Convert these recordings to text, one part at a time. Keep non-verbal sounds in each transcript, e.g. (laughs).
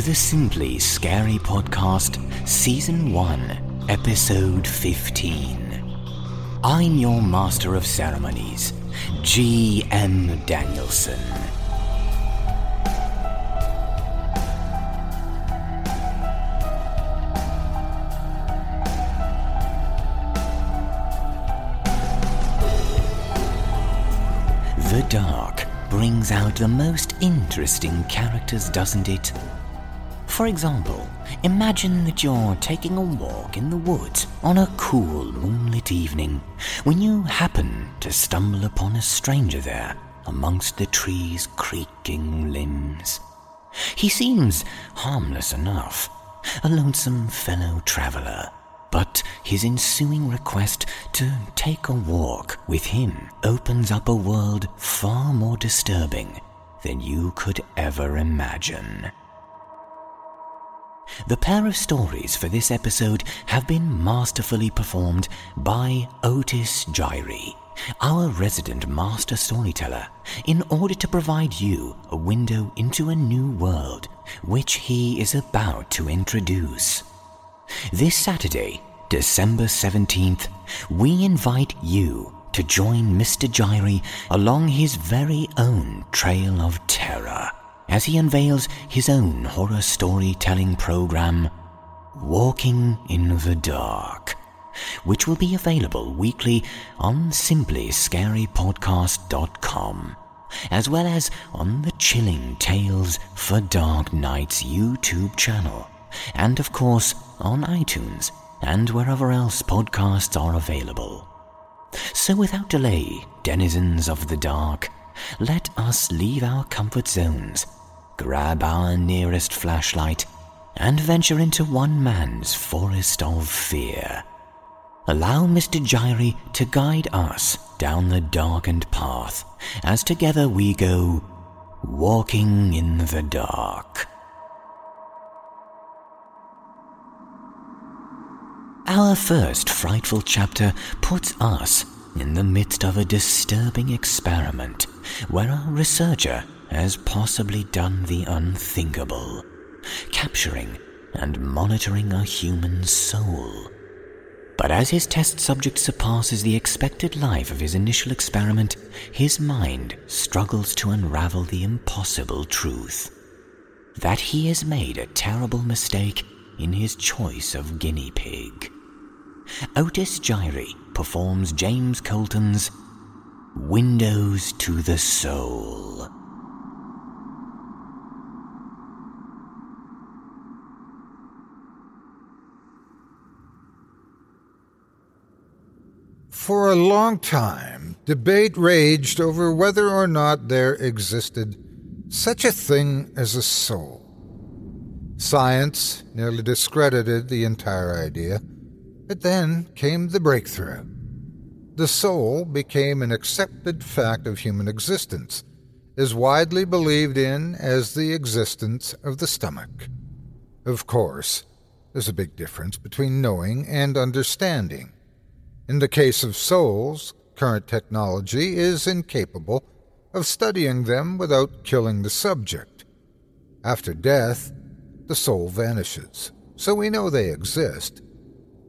To the Simply Scary Podcast, Season 1, Episode 15. I'm your Master of Ceremonies, G.M. Danielson. The dark brings out the most interesting characters, doesn't it? For example, imagine that you're taking a walk in the woods on a cool moonlit evening when you happen to stumble upon a stranger there amongst the trees' creaking limbs. He seems harmless enough, a lonesome fellow traveler but his ensuing request to take a walk with him opens up a world far more disturbing than you could ever imagine. The pair of stories for this episode have been masterfully performed by Otis Jiry, our resident master storyteller, in order to provide you a window into a new world which he is about to introduce. This Saturday, December 17th, we invite you to join Mr. Jiry along his very own trail of terror as he unveils his own horror storytelling program, Walking in the Dark, which will be available weekly on simplyscarypodcast.com, as well as on the Chilling Tales for Dark Nights YouTube channel, and of course on iTunes and wherever else podcasts are available. So without delay, denizens of the dark, let us leave our comfort zones, grab our nearest flashlight, and venture into one man's forest of fear. Allow Mr. Jiry to guide us down the darkened path as together we go walking in the dark. Our first frightful chapter puts us in the midst of a disturbing experiment where a researcher has possibly done the unthinkable, capturing and monitoring a human soul. But as his test subject surpasses the expected life of his initial experiment, his mind struggles to unravel the impossible truth. that he has made a terrible mistake in his choice of guinea pig. Otis Jiry performs James Colton's Windows to the Soul. For a long time, debate raged over whether or not there existed such a thing as a soul. Science nearly discredited the entire idea, but then came the breakthrough. The soul became an accepted fact of human existence, as widely believed in as the existence of the stomach. Of course, there's a big difference between knowing and understanding. In the case of souls, current technology is incapable of studying them without killing the subject. After death, the soul vanishes, so we know they exist,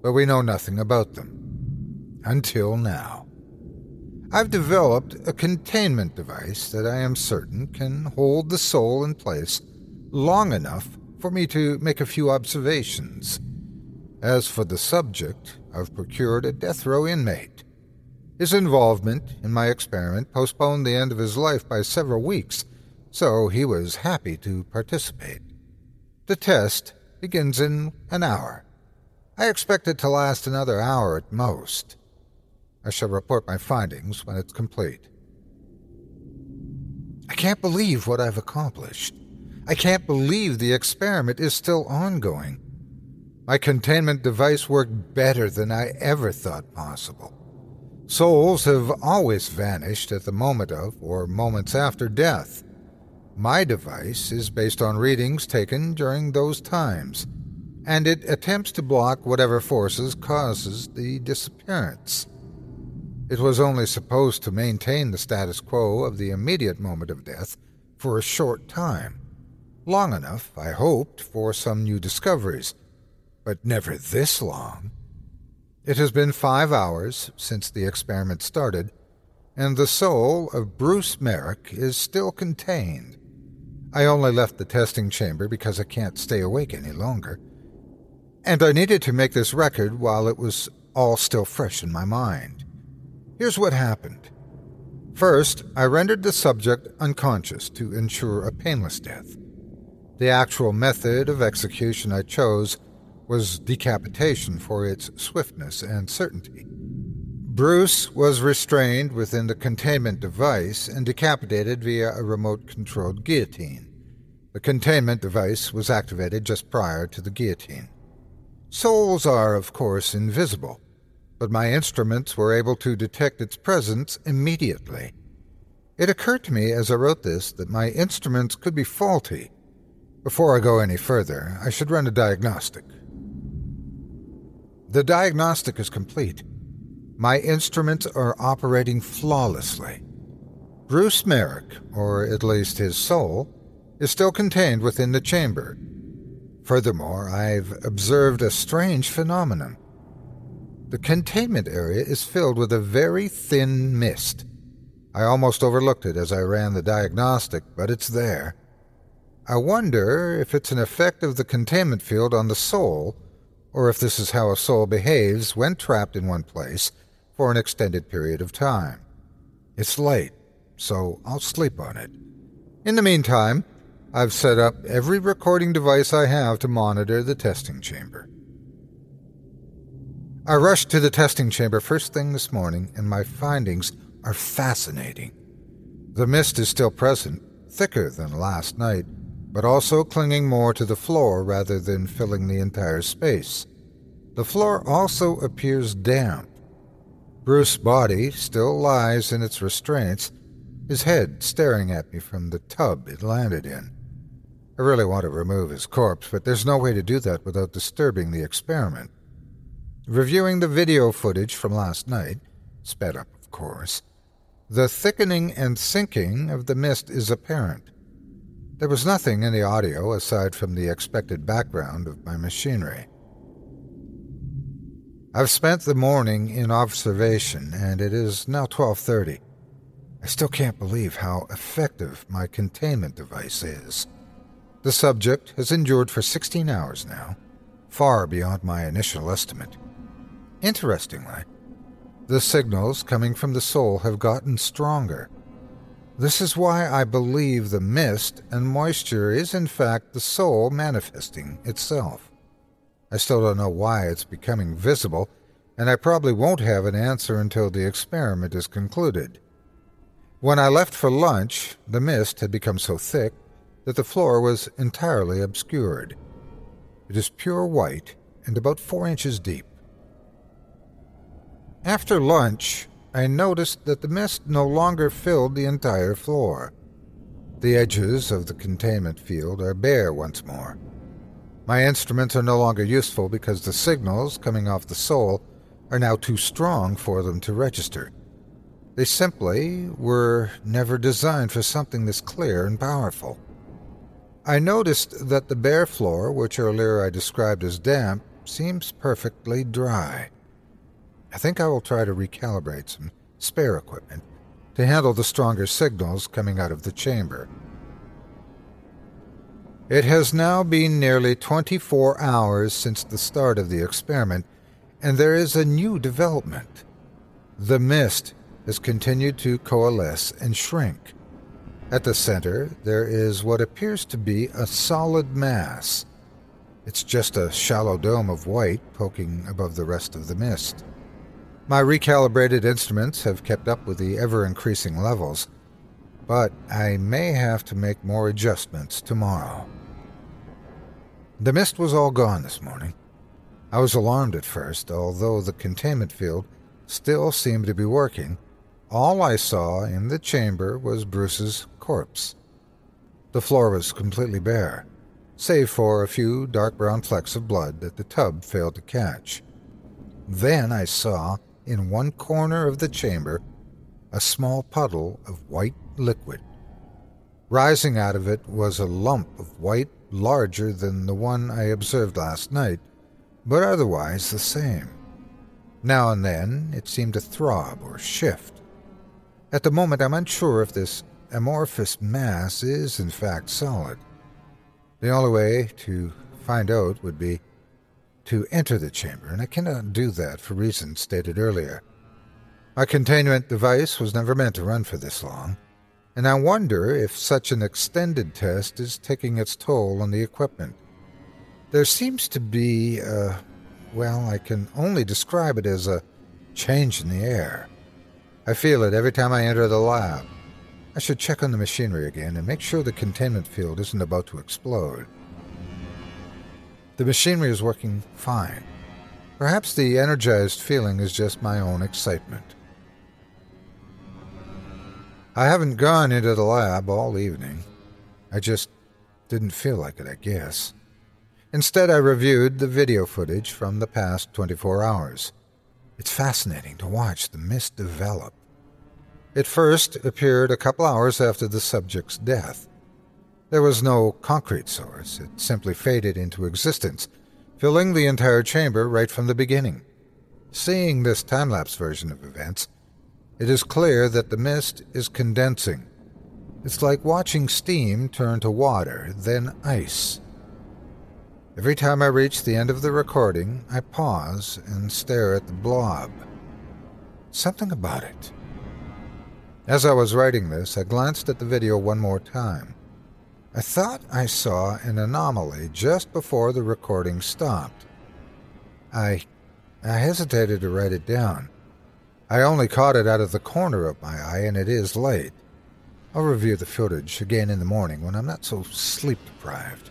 but we know nothing about them. Until now. I've developed a containment device that I am certain can hold the soul in place long enough for me to make a few observations. As for the subject, I've procured a death row inmate. His involvement in my experiment postponed the end of his life by several weeks, so he was happy to participate. The test begins in an hour. I expect it to last another hour at most. I shall report my findings when it's complete. I can't believe what I've accomplished. I can't believe the experiment is still ongoing. My containment device worked better than I ever thought possible. Souls have always vanished at the moment of or moments after death. My device is based on readings taken during those times, and it attempts to block whatever forces causes the disappearance. It was only supposed to maintain the status quo of the immediate moment of death for a short time. Long enough, I hoped, for some new discoveries, but never this long. It has been five hours since the experiment started, and the soul of Bruce Merrick is still contained. I only left the testing chamber because I can't stay awake any longer. And I needed to make this record while it was all still fresh in my mind. Here's what happened. First, I rendered the subject unconscious to ensure a painless death. The actual method of execution I chose was decapitation for its swiftness and certainty. Bruce was restrained within the containment device and decapitated via a remote controlled guillotine. The containment device was activated just prior to the guillotine. Souls are, of course, invisible, but my instruments were able to detect its presence immediately. It occurred to me as I wrote this that my instruments could be faulty. Before I go any further, I should run a diagnostic. The diagnostic is complete. My instruments are operating flawlessly. Bruce Merrick, or at least his soul, is still contained within the chamber. Furthermore, I've observed a strange phenomenon. The containment area is filled with a very thin mist. I almost overlooked it as I ran the diagnostic, but it's there. I wonder if it's an effect of the containment field on the soul or if this is how a soul behaves when trapped in one place for an extended period of time. It's late, so I'll sleep on it. In the meantime, I've set up every recording device I have to monitor the testing chamber. I rushed to the testing chamber first thing this morning, and my findings are fascinating. The mist is still present, thicker than last night, but also clinging more to the floor rather than filling the entire space. The floor also appears damp. Bruce's body still lies in its restraints, his head staring at me from the tub it landed in. I really want to remove his corpse, but there's no way to do that without disturbing the experiment. Reviewing the video footage from last night, sped up, of course, the thickening and sinking of the mist is apparent. There was nothing in the audio aside from the expected background of my machinery. I've spent the morning in observation, and it is now 12:30. I still can't believe how effective my containment device is. The subject has endured for 16 hours now, far beyond my initial estimate. Interestingly, the signals coming from the soul have gotten stronger. This is why I believe the mist and moisture is in fact the soul manifesting itself. I still don't know why it's becoming visible, and I probably won't have an answer until the experiment is concluded. When I left for lunch, the mist had become so thick that the floor was entirely obscured. It is pure white and about four inches deep. After lunch, I noticed that the mist no longer filled the entire floor. The edges of the containment field are bare once more. My instruments are no longer useful because the signals coming off the soul are now too strong for them to register. They simply were never designed for something this clear and powerful. I noticed that the bare floor, which earlier I described as damp, seems perfectly dry. I think I will try to recalibrate some spare equipment to handle the stronger signals coming out of the chamber. It has now been nearly 24 hours since the start of the experiment, and there is a new development. The mist has continued to coalesce and shrink. At the center, there is what appears to be a solid mass. It's just a shallow dome of white poking above the rest of the mist. My recalibrated instruments have kept up with the ever increasing levels, but I may have to make more adjustments tomorrow. The mist was all gone this morning. I was alarmed at first, although the containment field still seemed to be working all I saw in the chamber was Bruce's corpse. The floor was completely bare, save for a few dark brown flecks of blood that the tub failed to catch. Then I saw, in one corner of the chamber, a small puddle of white liquid. Rising out of it was a lump of white larger than the one I observed last night, but otherwise the same. Now and then it seemed to throb or shift. At the moment, I'm unsure if this amorphous mass is in fact solid. The only way to find out would be to enter the chamber, and I cannot do that for reasons stated earlier. My containment device was never meant to run for this long, and I wonder if such an extended test is taking its toll on the equipment. There seems to be a, well, I can only describe it as a change in the air. I feel it every time I enter the lab. I should check on the machinery again and make sure the containment field isn't about to explode. The machinery is working fine. Perhaps the energized feeling is just my own excitement. I haven't gone into the lab all evening. I just didn't feel like it, I guess. Instead, I reviewed the video footage from the past 24 hours. It's fascinating to watch the mist develop. It first appeared a couple hours after the subject's death. There was no concrete source, it simply faded into existence, filling the entire chamber right from the beginning. Seeing this time lapse version of events, it is clear that the mist is condensing. It's like watching steam turn to water, then ice. Every time I reach the end of the recording, I pause and stare at the blob. Something about it. As I was writing this, I glanced at the video one more time. I thought I saw an anomaly just before the recording stopped. I I hesitated to write it down. I only caught it out of the corner of my eye, and it is late. I'll review the footage again in the morning when I'm not so sleep deprived.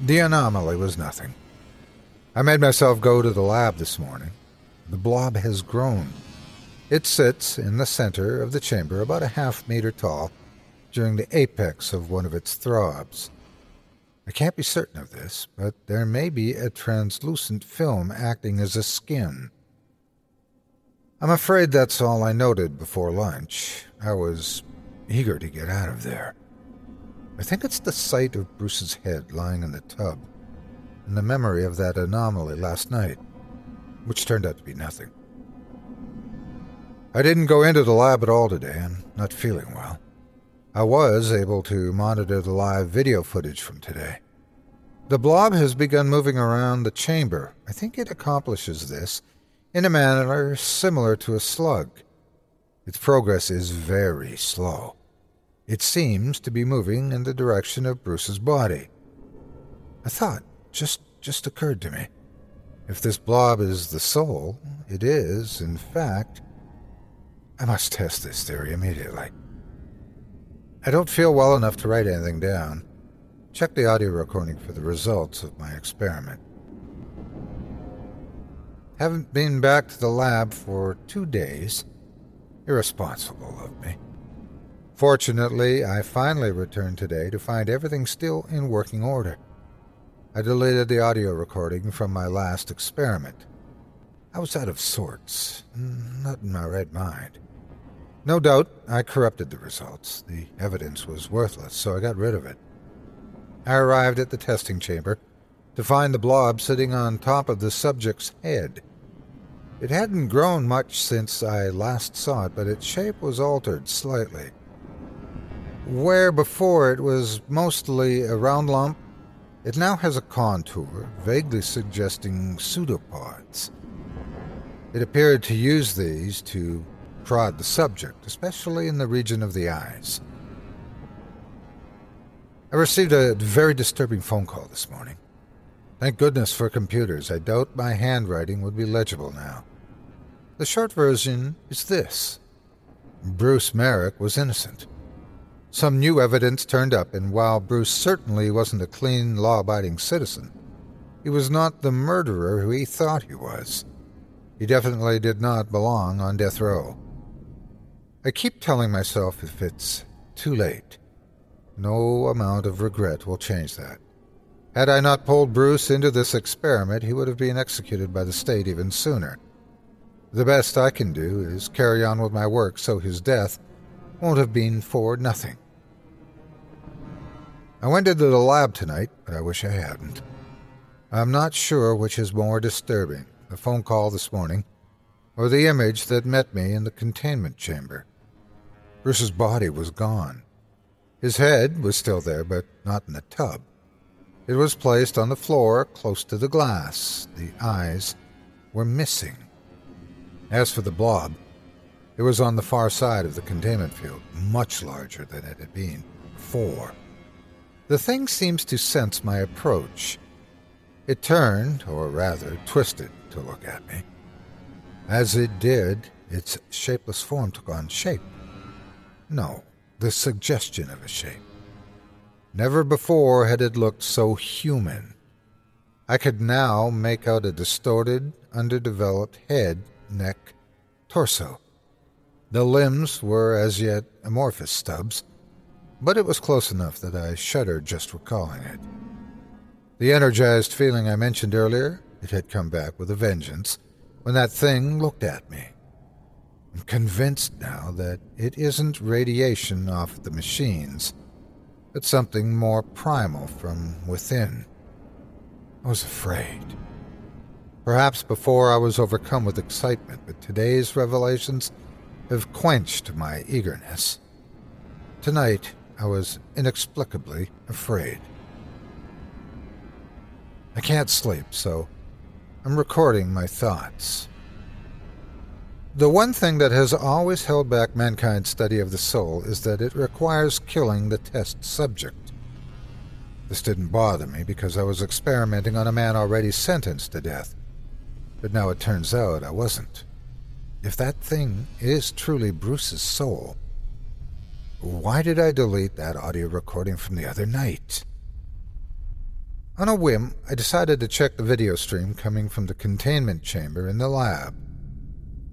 The anomaly was nothing. I made myself go to the lab this morning. The blob has grown. It sits in the center of the chamber, about a half meter tall, during the apex of one of its throbs. I can't be certain of this, but there may be a translucent film acting as a skin. I'm afraid that's all I noted before lunch. I was eager to get out of there. I think it's the sight of Bruce's head lying in the tub, and the memory of that anomaly last night, which turned out to be nothing. I didn't go into the lab at all today. I'm not feeling well. I was able to monitor the live video footage from today. The blob has begun moving around the chamber. I think it accomplishes this in a manner similar to a slug. Its progress is very slow. It seems to be moving in the direction of Bruce's body. A thought just just occurred to me. If this blob is the soul, it is, in fact. I must test this theory immediately. I don't feel well enough to write anything down. Check the audio recording for the results of my experiment. Haven't been back to the lab for two days. Irresponsible of me. Fortunately, I finally returned today to find everything still in working order. I deleted the audio recording from my last experiment. I was out of sorts, not in my right mind. No doubt I corrupted the results. The evidence was worthless, so I got rid of it. I arrived at the testing chamber to find the blob sitting on top of the subject's head. It hadn't grown much since I last saw it, but its shape was altered slightly. Where before it was mostly a round lump it now has a contour, vaguely suggesting pseudopods. It appeared to use these to prod the subject, especially in the region of the eyes. I received a very disturbing phone call this morning. Thank goodness for computers. I doubt my handwriting would be legible now. The short version is this Bruce Merrick was innocent. Some new evidence turned up, and while Bruce certainly wasn't a clean, law abiding citizen, he was not the murderer who he thought he was. He definitely did not belong on death row. I keep telling myself if it's too late, no amount of regret will change that. Had I not pulled Bruce into this experiment, he would have been executed by the state even sooner. The best I can do is carry on with my work so his death won't have been for nothing. I went into the lab tonight, but I wish I hadn't. I'm not sure which is more disturbing the phone call this morning or the image that met me in the containment chamber. Bruce's body was gone. His head was still there, but not in the tub. It was placed on the floor close to the glass. The eyes were missing. As for the blob, it was on the far side of the containment field, much larger than it had been before. The thing seems to sense my approach. It turned, or rather twisted, to look at me. As it did, its shapeless form took on shape. No, the suggestion of a shape. Never before had it looked so human. I could now make out a distorted, underdeveloped head, neck, torso. The limbs were as yet amorphous stubs, but it was close enough that I shuddered just recalling it. The energized feeling I mentioned earlier, it had come back with a vengeance when that thing looked at me. I'm convinced now that it isn't radiation off the machines, but something more primal from within. I was afraid. Perhaps before I was overcome with excitement, but today's revelations have quenched my eagerness. Tonight, I was inexplicably afraid. I can't sleep, so I'm recording my thoughts. The one thing that has always held back mankind's study of the soul is that it requires killing the test subject. This didn't bother me because I was experimenting on a man already sentenced to death. But now it turns out I wasn't. If that thing is truly Bruce's soul, why did I delete that audio recording from the other night? On a whim, I decided to check the video stream coming from the containment chamber in the lab.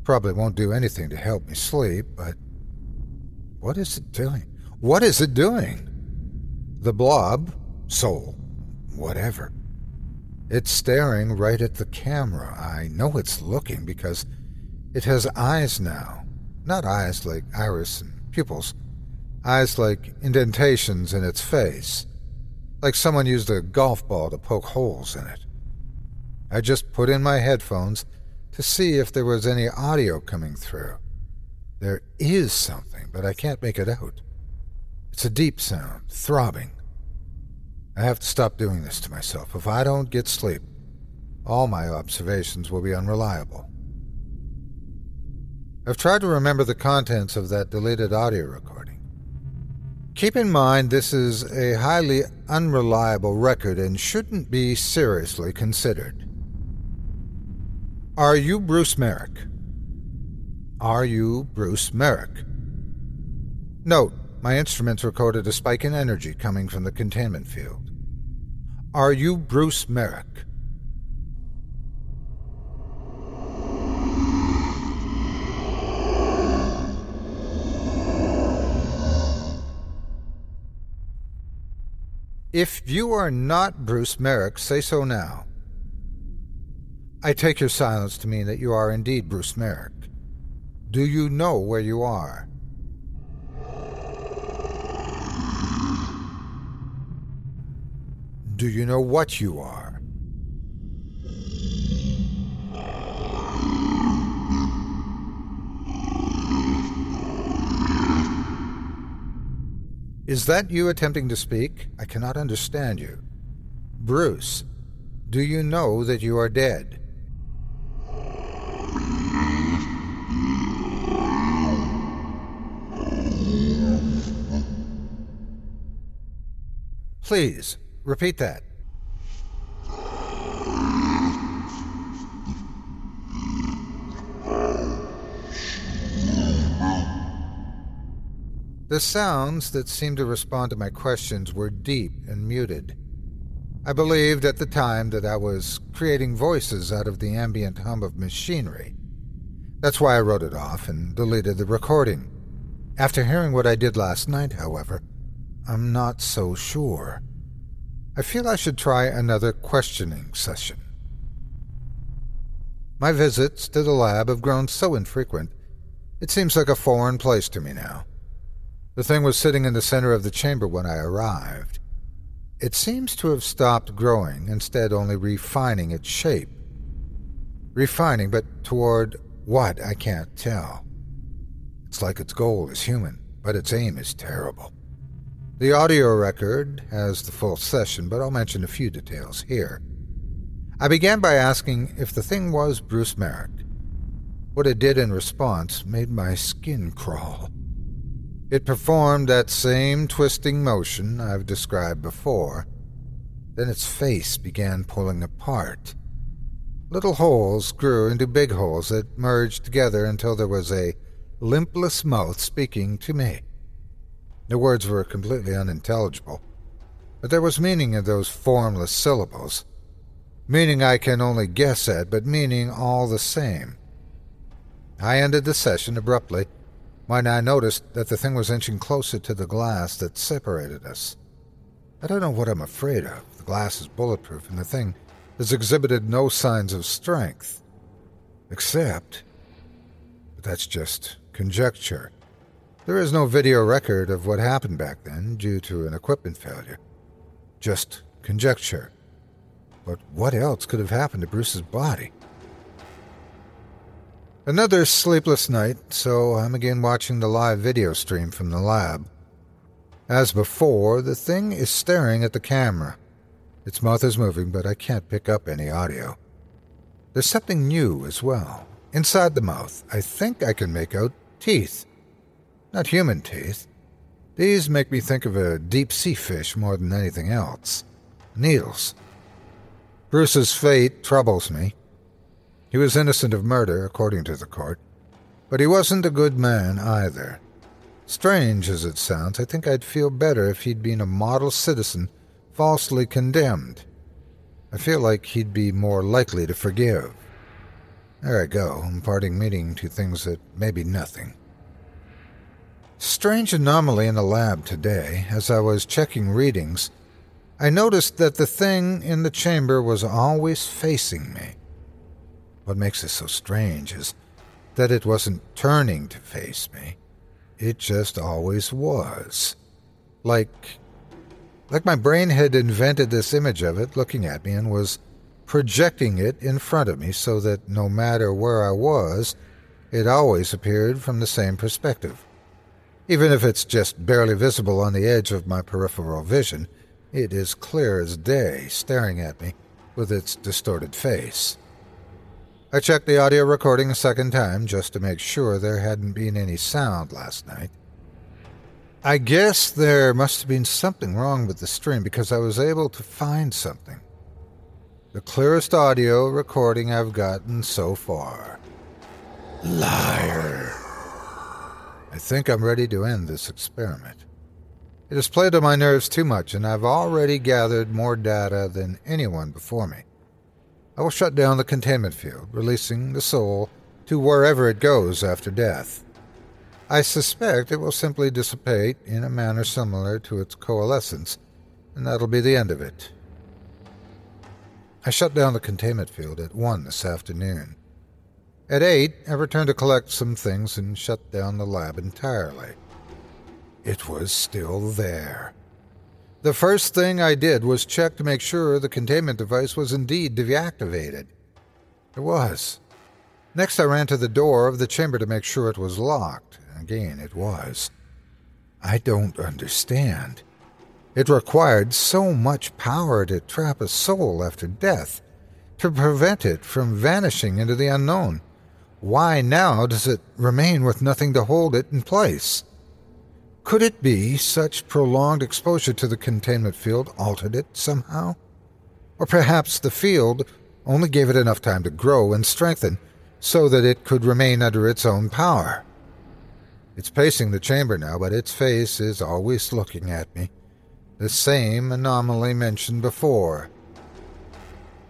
Probably won't do anything to help me sleep, but what is it doing? What is it doing? The blob, soul, whatever. It's staring right at the camera. I know it's looking because it has eyes now. Not eyes like iris and pupils. Eyes like indentations in its face. Like someone used a golf ball to poke holes in it. I just put in my headphones to see if there was any audio coming through. There is something, but I can't make it out. It's a deep sound, throbbing. I have to stop doing this to myself. If I don't get sleep, all my observations will be unreliable. I've tried to remember the contents of that deleted audio recording. Keep in mind this is a highly unreliable record and shouldn't be seriously considered. Are you Bruce Merrick? Are you Bruce Merrick? Note, my instruments recorded a spike in energy coming from the containment field. Are you Bruce Merrick? If you are not Bruce Merrick, say so now. I take your silence to mean that you are indeed Bruce Merrick. Do you know where you are? Do you know what you are? Is that you attempting to speak? I cannot understand you. Bruce, do you know that you are dead? Please, repeat that. The sounds that seemed to respond to my questions were deep and muted. I believed at the time that I was creating voices out of the ambient hum of machinery. That's why I wrote it off and deleted the recording. After hearing what I did last night, however, I'm not so sure. I feel I should try another questioning session. My visits to the lab have grown so infrequent, it seems like a foreign place to me now. The thing was sitting in the center of the chamber when I arrived. It seems to have stopped growing, instead, only refining its shape. Refining, but toward what I can't tell. It's like its goal is human, but its aim is terrible. The audio record has the full session, but I'll mention a few details here. I began by asking if the thing was Bruce Merrick. What it did in response made my skin crawl. It performed that same twisting motion I've described before. Then its face began pulling apart. Little holes grew into big holes that merged together until there was a limpless mouth speaking to me. The words were completely unintelligible, but there was meaning in those formless syllables. Meaning I can only guess at, but meaning all the same. I ended the session abruptly when I noticed that the thing was inching closer to the glass that separated us. I don't know what I'm afraid of. The glass is bulletproof, and the thing has exhibited no signs of strength. Except. But that's just conjecture. There is no video record of what happened back then due to an equipment failure. Just conjecture. But what else could have happened to Bruce's body? Another sleepless night, so I'm again watching the live video stream from the lab. As before, the thing is staring at the camera. Its mouth is moving, but I can't pick up any audio. There's something new as well. Inside the mouth, I think I can make out teeth. Not human teeth. These make me think of a deep sea fish more than anything else. Needles. Bruce's fate troubles me. He was innocent of murder, according to the court, but he wasn't a good man either. Strange as it sounds, I think I'd feel better if he'd been a model citizen falsely condemned. I feel like he'd be more likely to forgive. There I go, imparting meaning to things that may be nothing. Strange anomaly in the lab today. As I was checking readings, I noticed that the thing in the chamber was always facing me. What makes this so strange is that it wasn't turning to face me. It just always was. Like like my brain had invented this image of it looking at me and was projecting it in front of me so that no matter where I was, it always appeared from the same perspective. Even if it's just barely visible on the edge of my peripheral vision, it is clear as day staring at me with its distorted face. I checked the audio recording a second time just to make sure there hadn't been any sound last night. I guess there must have been something wrong with the stream because I was able to find something. The clearest audio recording I've gotten so far. Liar. I think I'm ready to end this experiment. It has played on my nerves too much, and I've already gathered more data than anyone before me. I will shut down the containment field, releasing the soul to wherever it goes after death. I suspect it will simply dissipate in a manner similar to its coalescence, and that'll be the end of it. I shut down the containment field at 1 this afternoon. At 8, I returned to collect some things and shut down the lab entirely. It was still there. The first thing I did was check to make sure the containment device was indeed deactivated. It was. Next, I ran to the door of the chamber to make sure it was locked. Again, it was. I don't understand. It required so much power to trap a soul after death, to prevent it from vanishing into the unknown. Why now does it remain with nothing to hold it in place? Could it be such prolonged exposure to the containment field altered it somehow? Or perhaps the field only gave it enough time to grow and strengthen so that it could remain under its own power. It's pacing the chamber now, but its face is always looking at me. The same anomaly mentioned before.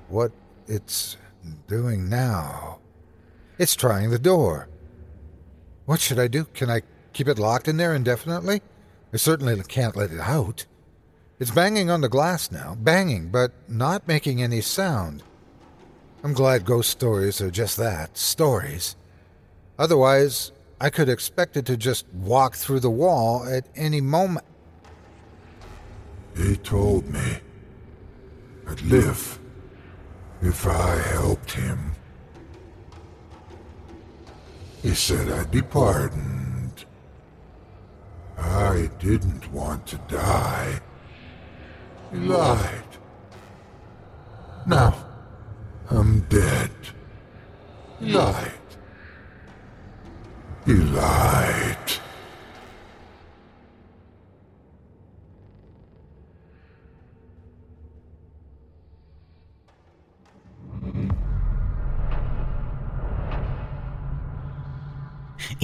What it's doing now. It's trying the door. What should I do? Can I Keep it locked in there indefinitely? I certainly can't let it out. It's banging on the glass now, banging, but not making any sound. I'm glad ghost stories are just that stories. Otherwise, I could expect it to just walk through the wall at any moment. He told me I'd live if I helped him. He said I'd be pardoned I didn't want to die. He lied. Now, I'm dead. He lied. He lied.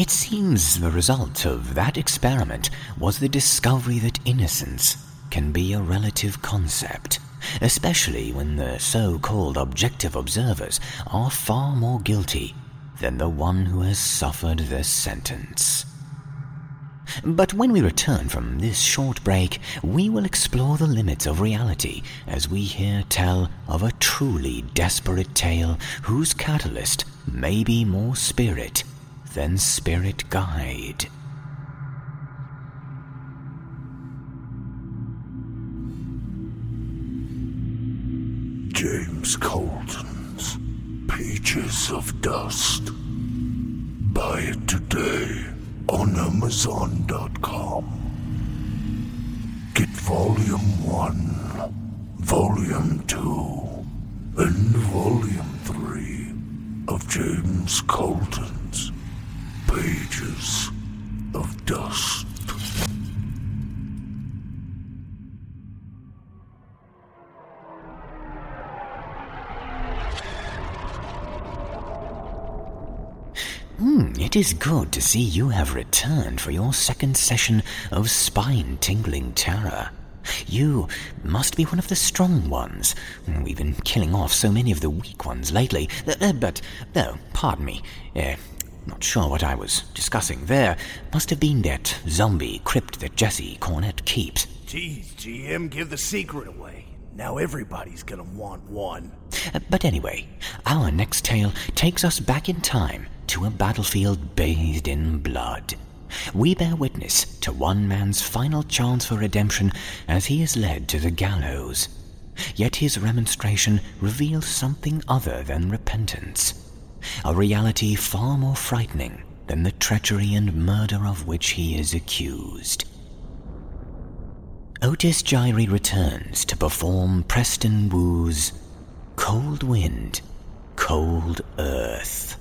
It seems the result of that experiment was the discovery that innocence can be a relative concept, especially when the so called objective observers are far more guilty than the one who has suffered the sentence. But when we return from this short break, we will explore the limits of reality as we hear tell of a truly desperate tale whose catalyst may be more spirit than spirit guide. James Colton's Pages of Dust. Buy it today on Amazon.com. Get Volume 1, Volume 2, and Volume 3 of James Colton's pages of dust. Hmm, it is good to see you have returned for your second session of spine tingling terror. You must be one of the strong ones. We've been killing off so many of the weak ones lately. Uh, uh, but, oh, pardon me. Uh, not sure what I was discussing there. Must have been that zombie crypt that Jesse Cornett keeps. Jeez, GM, give the secret away. Now everybody's gonna want one. Uh, but anyway, our next tale takes us back in time to a battlefield bathed in blood. We bear witness to one man's final chance for redemption as he is led to the gallows. Yet his remonstration reveals something other than repentance a reality far more frightening than the treachery and murder of which he is accused. Otis Jiry returns to perform Preston Wu's Cold Wind, Cold Earth.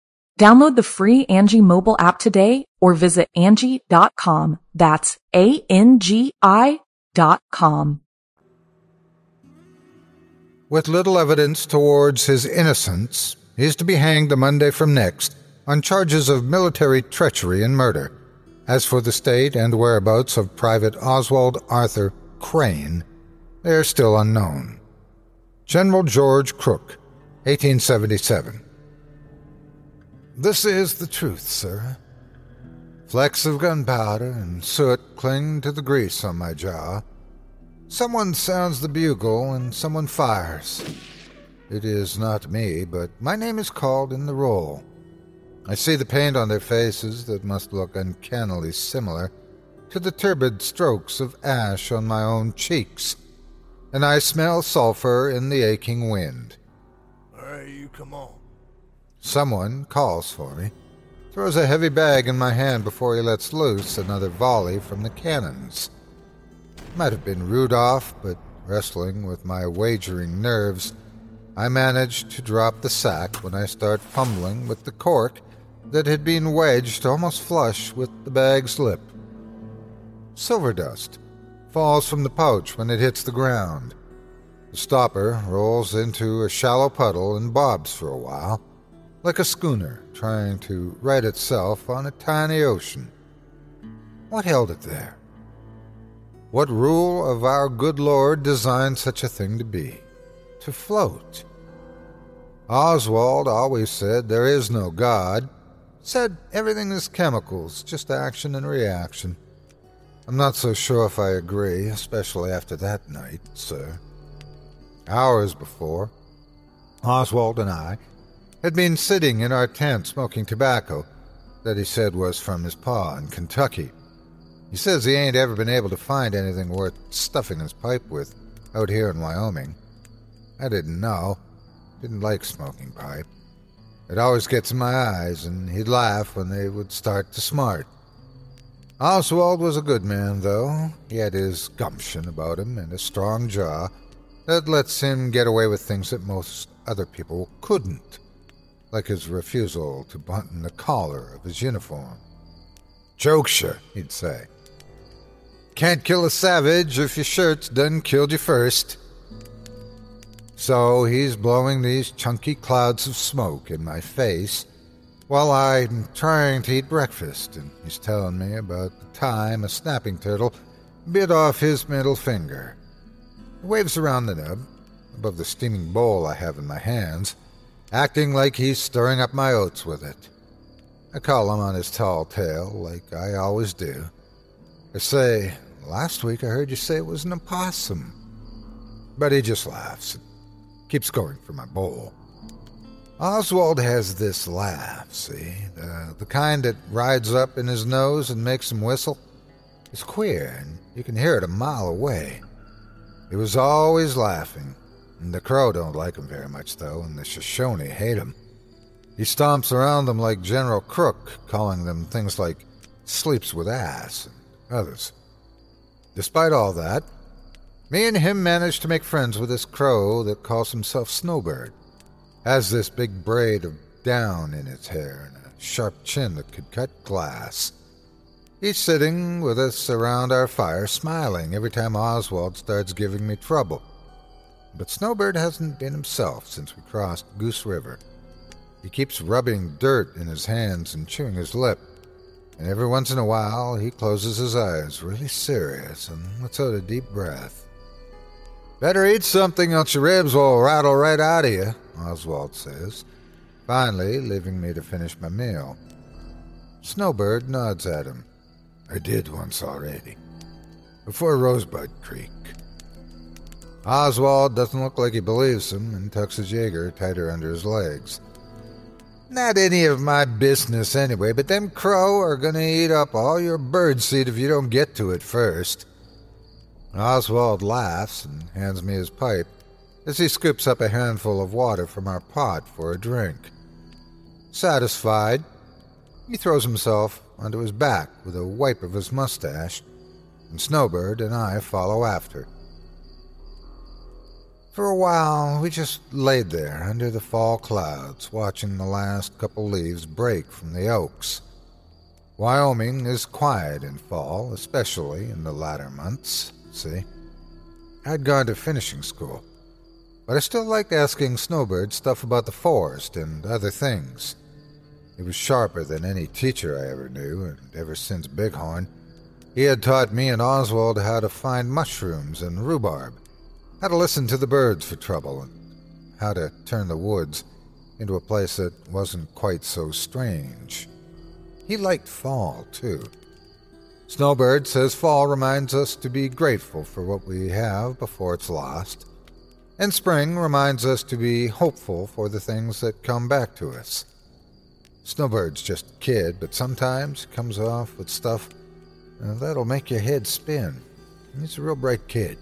Download the free Angi mobile app today or visit Angi.com. That's A-N-G-I dot com. With little evidence towards his innocence, he is to be hanged the Monday from next on charges of military treachery and murder. As for the state and whereabouts of Private Oswald Arthur Crane, they are still unknown. General George Crook, 1877. This is the truth, sir. Flecks of gunpowder and soot cling to the grease on my jaw. Someone sounds the bugle and someone fires. It is not me, but my name is called in the roll. I see the paint on their faces that must look uncannily similar to the turbid strokes of ash on my own cheeks, and I smell sulphur in the aching wind. All right, you come on. Someone calls for me, throws a heavy bag in my hand before he lets loose another volley from the cannons. Might have been Rudolph, but wrestling with my wagering nerves, I managed to drop the sack when I start fumbling with the cork that had been wedged almost flush with the bag's lip. Silver dust falls from the pouch when it hits the ground. The stopper rolls into a shallow puddle and bobs for a while like a schooner trying to right itself on a tiny ocean. What held it there? What rule of our good Lord designed such a thing to be? To float. Oswald always said there is no God, said everything is chemicals, just action and reaction. I'm not so sure if I agree, especially after that night, sir. Hours before, Oswald and I had been sitting in our tent smoking tobacco that he said was from his pa in Kentucky. He says he ain't ever been able to find anything worth stuffing his pipe with out here in Wyoming. I didn't know. Didn't like smoking pipe. It always gets in my eyes, and he'd laugh when they would start to smart. Oswald was a good man, though. He had his gumption about him and a strong jaw that lets him get away with things that most other people couldn't like his refusal to button the collar of his uniform. Jokesha, he'd say. Can't kill a savage if your shirt's done killed you first. So he's blowing these chunky clouds of smoke in my face while I'm trying to eat breakfast, and he's telling me about the time a snapping turtle bit off his middle finger. He waves around the nub above the steaming bowl I have in my hands acting like he's stirring up my oats with it. I call him on his tall tale, like I always do. I say, Last week I heard you say it was an opossum. But he just laughs and keeps going for my bowl. Oswald has this laugh, see? The, the kind that rides up in his nose and makes him whistle. It's queer, and you can hear it a mile away. He was always laughing, the Crow don't like him very much, though, and the Shoshone hate him. He stomps around them like General Crook, calling them things like sleeps with ass and others. Despite all that, me and him managed to make friends with this crow that calls himself Snowbird. Has this big braid of down in its hair and a sharp chin that could cut glass. He's sitting with us around our fire, smiling every time Oswald starts giving me trouble. But Snowbird hasn't been himself since we crossed Goose River. He keeps rubbing dirt in his hands and chewing his lip. And every once in a while, he closes his eyes, really serious, and lets out a deep breath. Better eat something, else your ribs will rattle right out of you, Oswald says, finally leaving me to finish my meal. Snowbird nods at him. I did once already. Before Rosebud Creek. Oswald doesn't look like he believes him and tucks his Jaeger tighter under his legs. Not any of my business anyway, but them crow are gonna eat up all your bird seed if you don't get to it first. Oswald laughs and hands me his pipe as he scoops up a handful of water from our pot for a drink. Satisfied, he throws himself onto his back with a wipe of his mustache, and Snowbird and I follow after. For a while, we just laid there under the fall clouds, watching the last couple leaves break from the oaks. Wyoming is quiet in fall, especially in the latter months, see? I'd gone to finishing school, but I still liked asking Snowbird stuff about the forest and other things. He was sharper than any teacher I ever knew, and ever since Bighorn, he had taught me and Oswald how to find mushrooms and rhubarb how to listen to the birds for trouble, and how to turn the woods into a place that wasn't quite so strange. He liked fall, too. Snowbird says fall reminds us to be grateful for what we have before it's lost, and spring reminds us to be hopeful for the things that come back to us. Snowbird's just a kid, but sometimes comes off with stuff uh, that'll make your head spin. He's a real bright kid.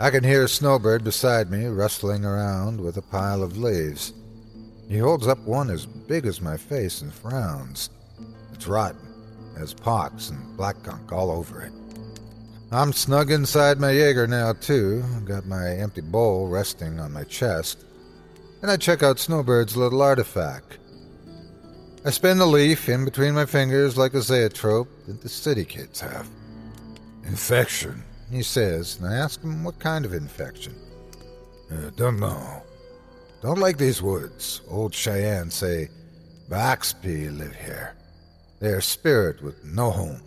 I can hear Snowbird beside me rustling around with a pile of leaves. He holds up one as big as my face and frowns. It's rotten, has pox and black gunk all over it. I'm snug inside my Jaeger now, too, I've got my empty bowl resting on my chest, and I check out Snowbird's little artifact. I spin the leaf in between my fingers like a zoetrope that the city kids have. Infection, he says, and I ask him what kind of infection. Uh, don't know. Don't like these woods. Old Cheyenne say Bixby live here. They're spirit with no home.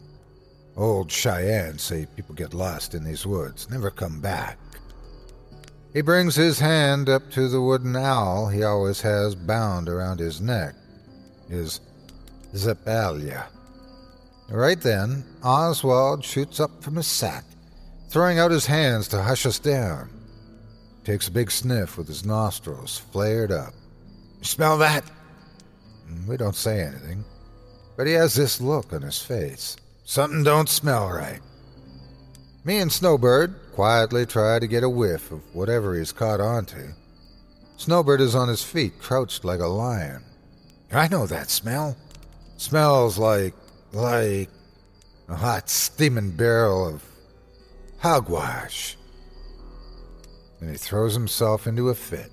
Old Cheyenne say people get lost in these woods, never come back. He brings his hand up to the wooden owl he always has bound around his neck, his Zapalia. Right then, Oswald shoots up from his sack throwing out his hands to hush us down. Takes a big sniff with his nostrils flared up. Smell that? Mm, we don't say anything, but he has this look on his face. Something don't smell right. Me and Snowbird quietly try to get a whiff of whatever he's caught onto. Snowbird is on his feet, crouched like a lion. I know that smell. Smells like, like a hot steaming barrel of Hogwash. And he throws himself into a fit,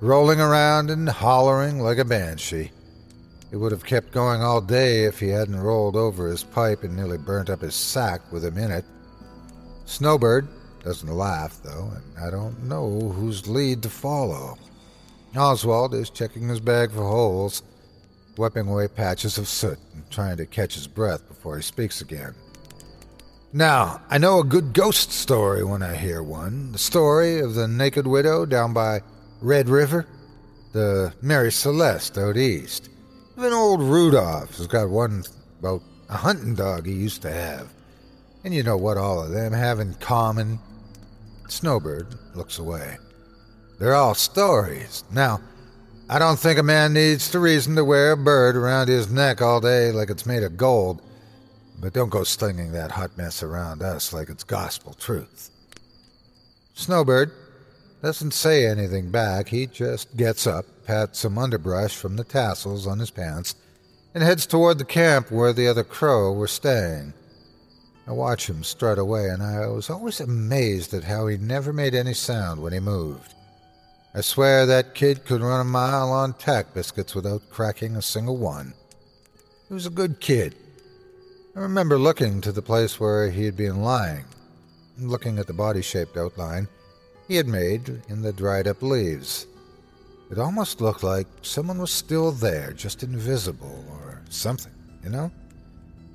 rolling around and hollering like a banshee. It would have kept going all day if he hadn't rolled over his pipe and nearly burnt up his sack with him in it. Snowbird doesn't laugh, though, and I don't know whose lead to follow. Oswald is checking his bag for holes, wiping away patches of soot and trying to catch his breath before he speaks again. Now, I know a good ghost story when I hear one. The story of the naked widow down by Red River, the Mary Celeste out east. Even old Rudolph has got one about a hunting dog he used to have. And you know what all of them have in common? Snowbird looks away. They're all stories. Now, I don't think a man needs to reason to wear a bird around his neck all day like it's made of gold but don't go slinging that hot mess around us like it's gospel truth. Snowbird doesn't say anything back. He just gets up, pats some underbrush from the tassels on his pants, and heads toward the camp where the other crow were staying. I watch him strut away, and I was always amazed at how he never made any sound when he moved. I swear that kid could run a mile on tack biscuits without cracking a single one. He was a good kid. I remember looking to the place where he had been lying, looking at the body shaped outline he had made in the dried up leaves. It almost looked like someone was still there, just invisible or something, you know?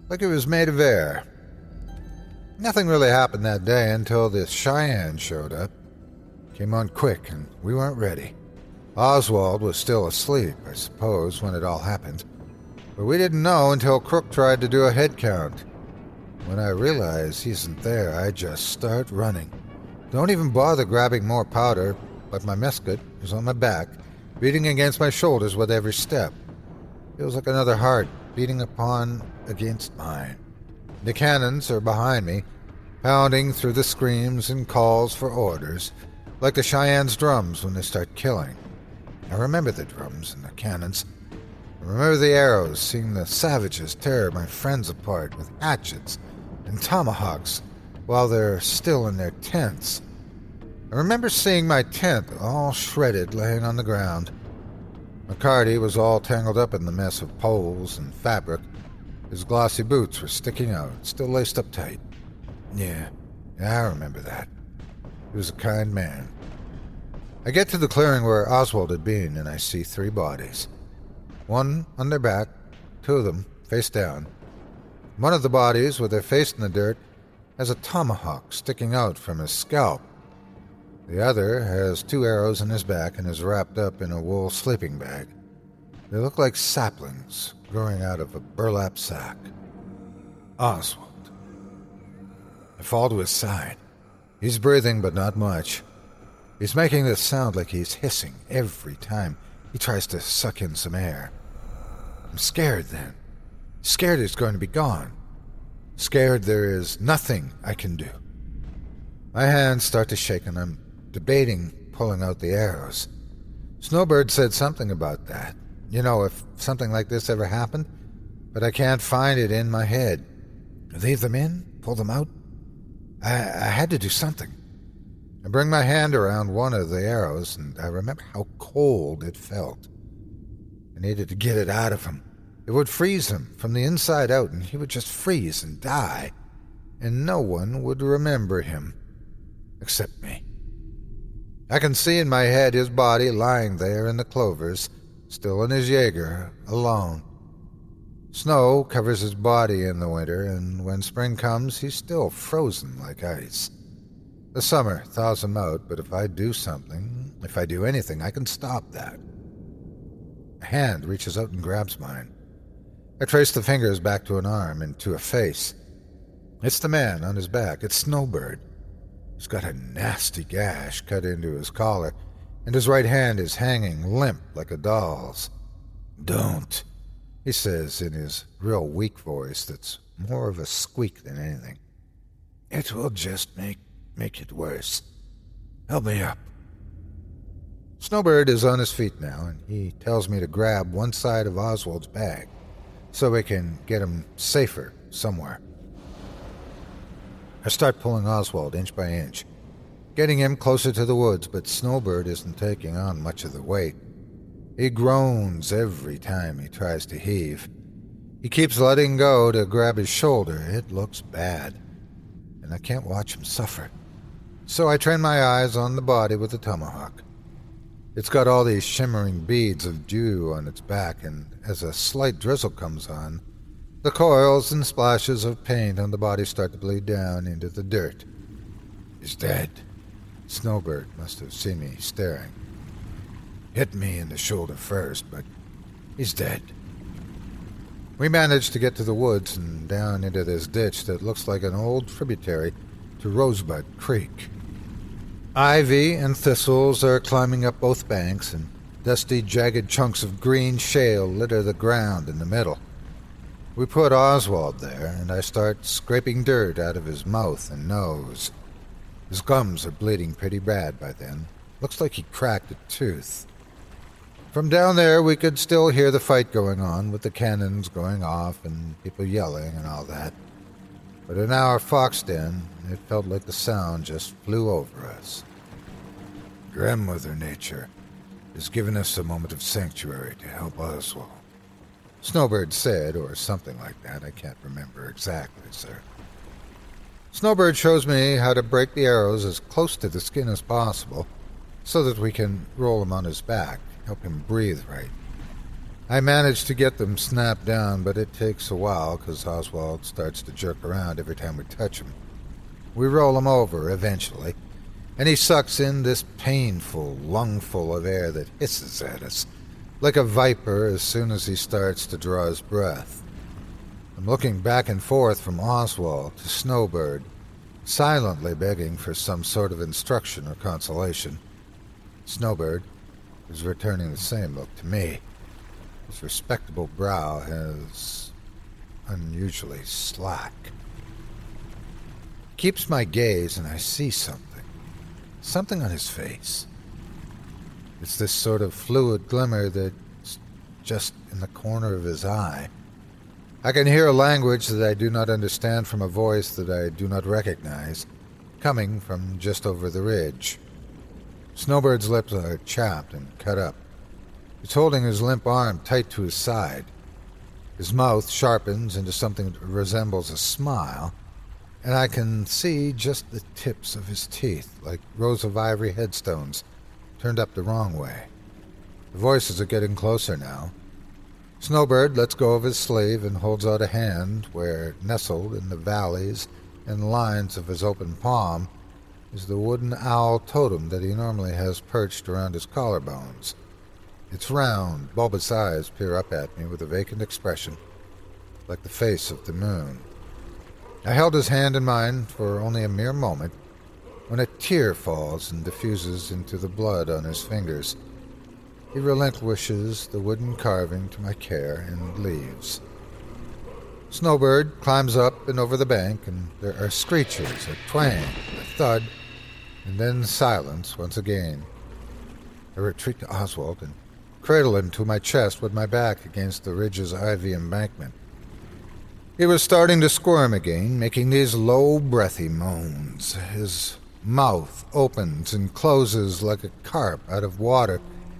Like it was made of air. Nothing really happened that day until the Cheyenne showed up. Came on quick, and we weren't ready. Oswald was still asleep, I suppose, when it all happened. But we didn't know until Crook tried to do a head count. When I realize he isn't there, I just start running. Don't even bother grabbing more powder, but my musket is on my back, beating against my shoulders with every step. Feels like another heart beating upon against mine. The cannons are behind me, pounding through the screams and calls for orders, like the Cheyenne's drums when they start killing. I remember the drums and the cannons. Remember the arrows, seeing the savages tear my friends apart with hatchets and tomahawks while they're still in their tents. I remember seeing my tent all shredded laying on the ground. McCarty was all tangled up in the mess of poles and fabric. His glossy boots were sticking out, still laced up tight. Yeah, yeah, I remember that. He was a kind man. I get to the clearing where Oswald had been, and I see three bodies. One on their back, two of them face down. One of the bodies, with their face in the dirt, has a tomahawk sticking out from his scalp. The other has two arrows in his back and is wrapped up in a wool sleeping bag. They look like saplings growing out of a burlap sack. Oswald. I fall to his side. He's breathing, but not much. He's making this sound like he's hissing every time he tries to suck in some air. I'm scared then. Scared it's going to be gone. Scared there is nothing I can do. My hands start to shake and I'm debating pulling out the arrows. Snowbird said something about that. You know, if something like this ever happened, but I can't find it in my head. Leave them in? Pull them out? I, I had to do something. I bring my hand around one of the arrows, and I remember how cold it felt. I needed to get it out of him. It would freeze him from the inside out, and he would just freeze and die, and no one would remember him except me. I can see in my head his body lying there in the clovers, still in his Jaeger, alone. Snow covers his body in the winter, and when spring comes, he's still frozen like ice. The summer thaws him out, but if I do something, if I do anything, I can stop that. A hand reaches out and grabs mine. I trace the fingers back to an arm and to a face. It's the man on his back. It's Snowbird. He's got a nasty gash cut into his collar, and his right hand is hanging limp like a doll's. Don't, he says in his real weak voice that's more of a squeak than anything. It will just make make it worse. Help me up. Snowbird is on his feet now, and he tells me to grab one side of Oswald's bag so we can get him safer somewhere. I start pulling Oswald inch by inch, getting him closer to the woods, but Snowbird isn't taking on much of the weight. He groans every time he tries to heave. He keeps letting go to grab his shoulder. It looks bad, and I can't watch him suffer. So I train my eyes on the body with the tomahawk. It's got all these shimmering beads of dew on its back, and as a slight drizzle comes on, the coils and splashes of paint on the body start to bleed down into the dirt. He's dead. Snowbird must have seen me staring. Hit me in the shoulder first, but he's dead. We manage to get to the woods and down into this ditch that looks like an old tributary to Rosebud Creek. Ivy and thistles are climbing up both banks, and dusty, jagged chunks of green shale litter the ground in the middle. We put Oswald there, and I start scraping dirt out of his mouth and nose. His gums are bleeding pretty bad by then. Looks like he cracked a tooth. From down there, we could still hear the fight going on, with the cannons going off and people yelling and all that. But in our fox den, it felt like the sound just flew over us. Grandmother Nature has given us a moment of sanctuary to help Oswald. Snowbird said, or something like that. I can't remember exactly, sir. Snowbird shows me how to break the arrows as close to the skin as possible so that we can roll him on his back, help him breathe right. I manage to get them snapped down, but it takes a while because Oswald starts to jerk around every time we touch him. We roll him over eventually, and he sucks in this painful lungful of air that hisses at us, like a viper as soon as he starts to draw his breath. I'm looking back and forth from Oswald to Snowbird, silently begging for some sort of instruction or consolation. Snowbird is returning the same look to me. His respectable brow has unusually slack. Keeps my gaze, and I see something. Something on his face. It's this sort of fluid glimmer that's just in the corner of his eye. I can hear a language that I do not understand from a voice that I do not recognize, coming from just over the ridge. Snowbird's lips are chapped and cut up. He's holding his limp arm tight to his side. His mouth sharpens into something that resembles a smile, and I can see just the tips of his teeth, like rows of ivory headstones, turned up the wrong way. The voices are getting closer now. Snowbird lets go of his sleeve and holds out a hand where, nestled in the valleys and lines of his open palm, is the wooden owl totem that he normally has perched around his collarbones. Its round, bulbous eyes peer up at me with a vacant expression, like the face of the moon. I held his hand in mine for only a mere moment when a tear falls and diffuses into the blood on his fingers. He relinquishes the wooden carving to my care and leaves. Snowbird climbs up and over the bank, and there are screeches, a twang, a thud, and then silence once again. I retreat to Oswald and cradle him to my chest with my back against the ridge's ivy embankment. He was starting to squirm again, making these low, breathy moans. His mouth opens and closes like a carp out of water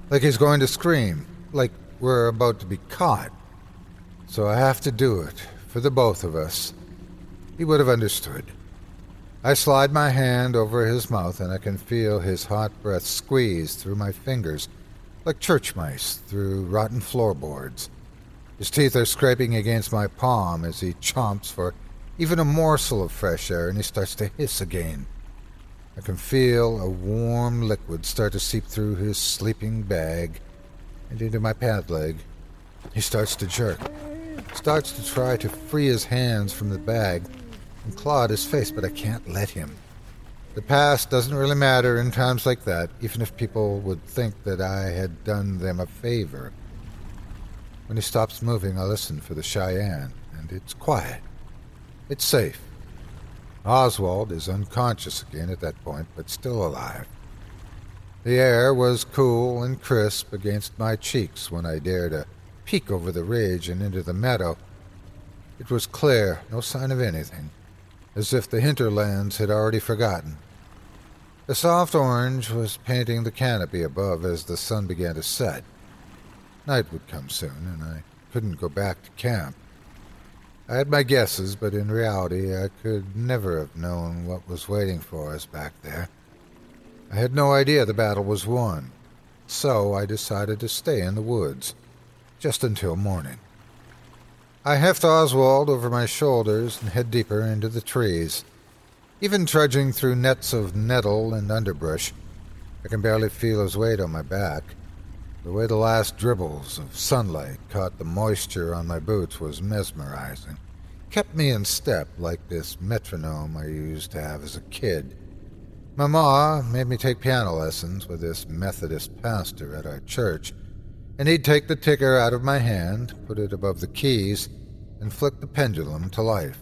like he's going to scream, like we're about to be caught. So I have to do it, for the both of us. He would have understood. I slide my hand over his mouth, and I can feel his hot breath squeeze through my fingers, like church mice through rotten floorboards. His teeth are scraping against my palm as he chomps for even a morsel of fresh air, and he starts to hiss again. I can feel a warm liquid start to seep through his sleeping bag and into my pad leg. He starts to jerk, starts to try to free his hands from the bag and claw at his face, but I can't let him. The past doesn't really matter in times like that, even if people would think that I had done them a favor. When he stops moving, I listen for the Cheyenne, and it's quiet. It's safe. Oswald is unconscious again at that point, but still alive. The air was cool and crisp against my cheeks when I dared to peek over the ridge and into the meadow. It was clear, no sign of anything, as if the hinterlands had already forgotten. The soft orange was painting the canopy above as the sun began to set. Night would come soon, and I couldn't go back to camp. I had my guesses, but in reality I could never have known what was waiting for us back there. I had no idea the battle was won, so I decided to stay in the woods, just until morning. I heft Oswald over my shoulders and head deeper into the trees. Even trudging through nets of nettle and underbrush, I can barely feel his weight on my back. The way the last dribbles of sunlight caught the moisture on my boots was mesmerizing. Kept me in step like this metronome I used to have as a kid. Mama made me take piano lessons with this Methodist pastor at our church, and he'd take the ticker out of my hand, put it above the keys, and flick the pendulum to life.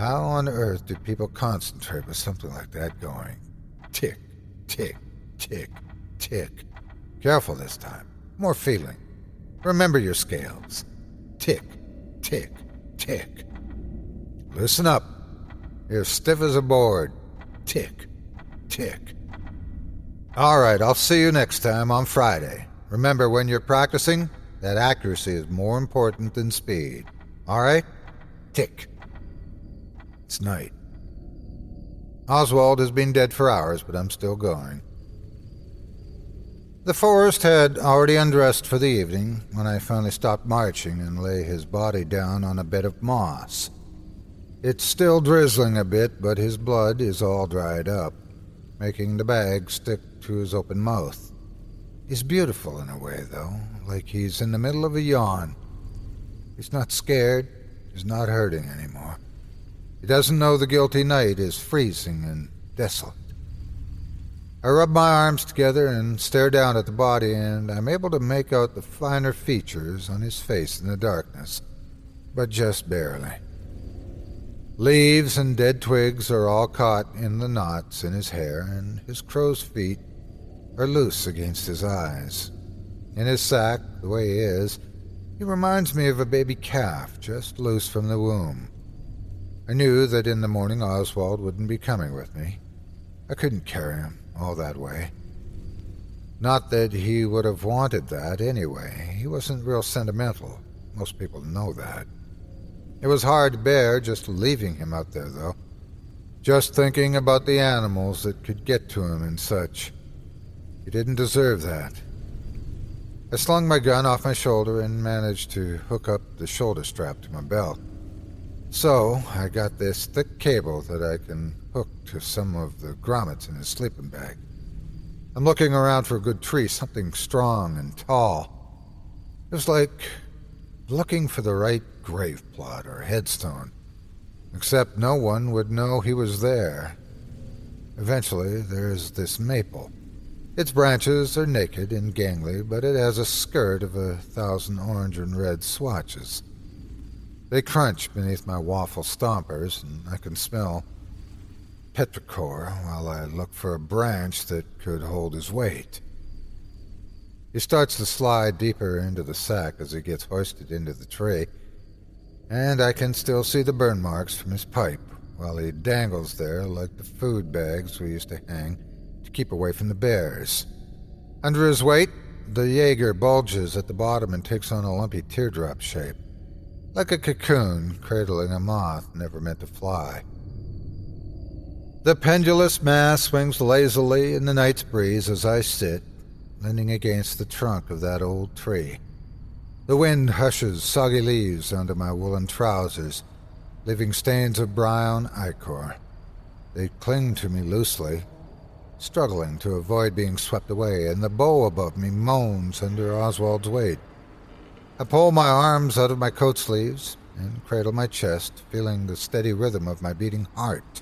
How on earth do people concentrate with something like that going? Tick, tick, tick, tick. Careful this time. More feeling. Remember your scales. Tick, tick, tick. Listen up. You're stiff as a board. Tick, tick. All right, I'll see you next time on Friday. Remember, when you're practicing, that accuracy is more important than speed. All right? Tick. It's night. Oswald has been dead for hours, but I'm still going. The forest had already undressed for the evening when I finally stopped marching and lay his body down on a bed of moss. It's still drizzling a bit, but his blood is all dried up, making the bag stick to his open mouth. He's beautiful in a way, though, like he's in the middle of a yawn. He's not scared, he's not hurting anymore. He doesn't know the guilty night is freezing and desolate. I rub my arms together and stare down at the body, and I'm able to make out the finer features on his face in the darkness, but just barely. Leaves and dead twigs are all caught in the knots in his hair, and his crow's feet are loose against his eyes. In his sack, the way he is, he reminds me of a baby calf just loose from the womb. I knew that in the morning Oswald wouldn't be coming with me. I couldn't carry him all that way. Not that he would have wanted that anyway. He wasn't real sentimental. Most people know that. It was hard to bear just leaving him out there, though. Just thinking about the animals that could get to him and such. He didn't deserve that. I slung my gun off my shoulder and managed to hook up the shoulder strap to my belt. So, I got this thick cable that I can hook to some of the grommets in his sleeping bag. I'm looking around for a good tree, something strong and tall. It was like looking for the right grave plot or headstone, except no one would know he was there. Eventually, there's this maple. Its branches are naked and gangly, but it has a skirt of a thousand orange and red swatches. They crunch beneath my waffle stompers, and I can smell petrichor while I look for a branch that could hold his weight. He starts to slide deeper into the sack as he gets hoisted into the tree, and I can still see the burn marks from his pipe while he dangles there like the food bags we used to hang to keep away from the bears. Under his weight, the Jaeger bulges at the bottom and takes on a lumpy teardrop shape, like a cocoon cradling a moth never meant to fly. The pendulous mass swings lazily in the night's breeze as I sit, leaning against the trunk of that old tree. The wind hushes soggy leaves under my woolen trousers, leaving stains of brown ichor. They cling to me loosely, struggling to avoid being swept away, and the bough above me moans under Oswald's weight. I pull my arms out of my coat sleeves and cradle my chest, feeling the steady rhythm of my beating heart.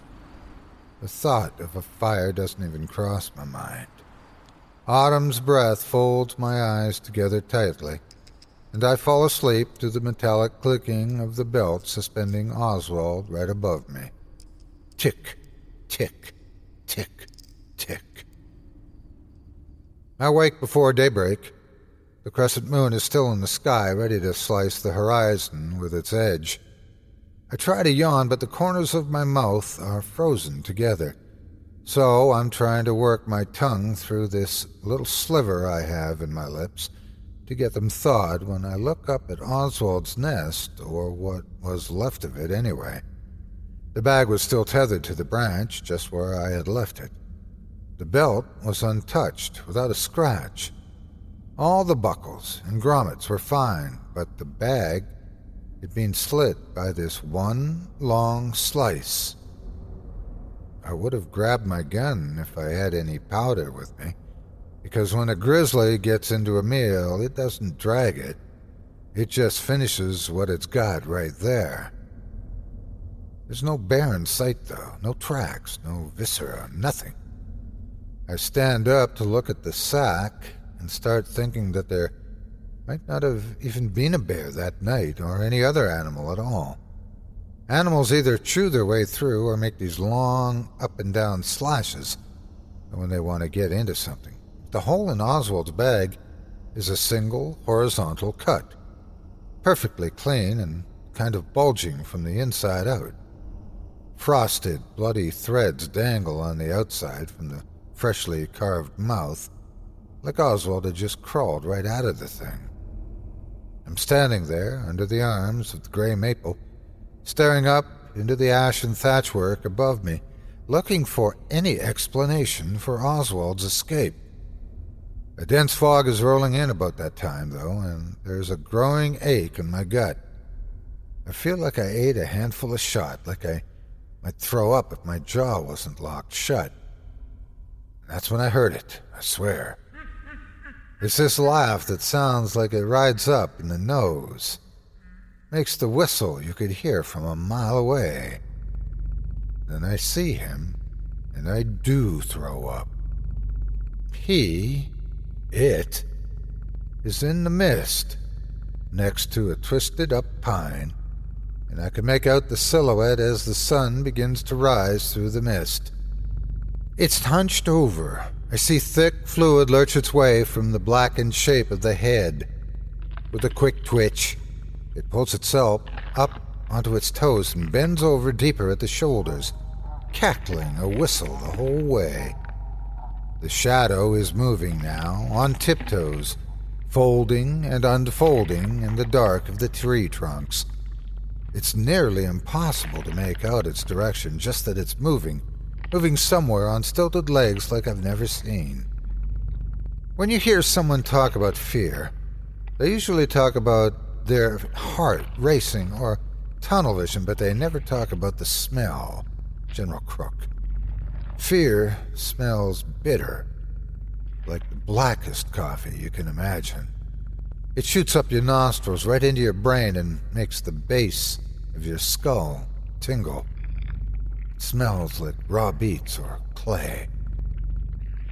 The thought of a fire doesn't even cross my mind. Autumn's breath folds my eyes together tightly, and I fall asleep to the metallic clicking of the belt suspending Oswald right above me. Tick, tick, tick, tick. I wake before daybreak. The crescent moon is still in the sky, ready to slice the horizon with its edge. I try to yawn, but the corners of my mouth are frozen together. So I'm trying to work my tongue through this little sliver I have in my lips to get them thawed when I look up at Oswald's nest, or what was left of it anyway. The bag was still tethered to the branch, just where I had left it. The belt was untouched, without a scratch. All the buckles and grommets were fine, but the bag it being slit by this one long slice. I would have grabbed my gun if I had any powder with me, because when a grizzly gets into a meal, it doesn't drag it. It just finishes what it's got right there. There's no bear in sight, though, no tracks, no viscera, nothing. I stand up to look at the sack and start thinking that there might not have even been a bear that night, or any other animal at all. Animals either chew their way through or make these long up and down slashes when they want to get into something. The hole in Oswald's bag is a single horizontal cut, perfectly clean and kind of bulging from the inside out. Frosted, bloody threads dangle on the outside from the freshly carved mouth, like Oswald had just crawled right out of the thing. I'm standing there under the arms of the gray maple, staring up into the ashen thatchwork above me, looking for any explanation for Oswald's escape. A dense fog is rolling in about that time, though, and there's a growing ache in my gut. I feel like I ate a handful of shot, like I might throw up if my jaw wasn't locked shut. That's when I heard it, I swear. It's this laugh that sounds like it rides up in the nose, makes the whistle you could hear from a mile away. Then I see him, and I do throw up. He it is in the mist, next to a twisted up pine, and I can make out the silhouette as the sun begins to rise through the mist. It's hunched over. I see thick fluid lurch its way from the blackened shape of the head. With a quick twitch, it pulls itself up onto its toes and bends over deeper at the shoulders, cackling a whistle the whole way. The shadow is moving now, on tiptoes, folding and unfolding in the dark of the tree trunks. It's nearly impossible to make out its direction, just that it's moving, moving somewhere on stilted legs like I've never seen. When you hear someone talk about fear, they usually talk about their heart racing or tunnel vision, but they never talk about the smell. General Crook. Fear smells bitter, like the blackest coffee you can imagine. It shoots up your nostrils right into your brain and makes the base of your skull tingle. Smells like raw beets or clay.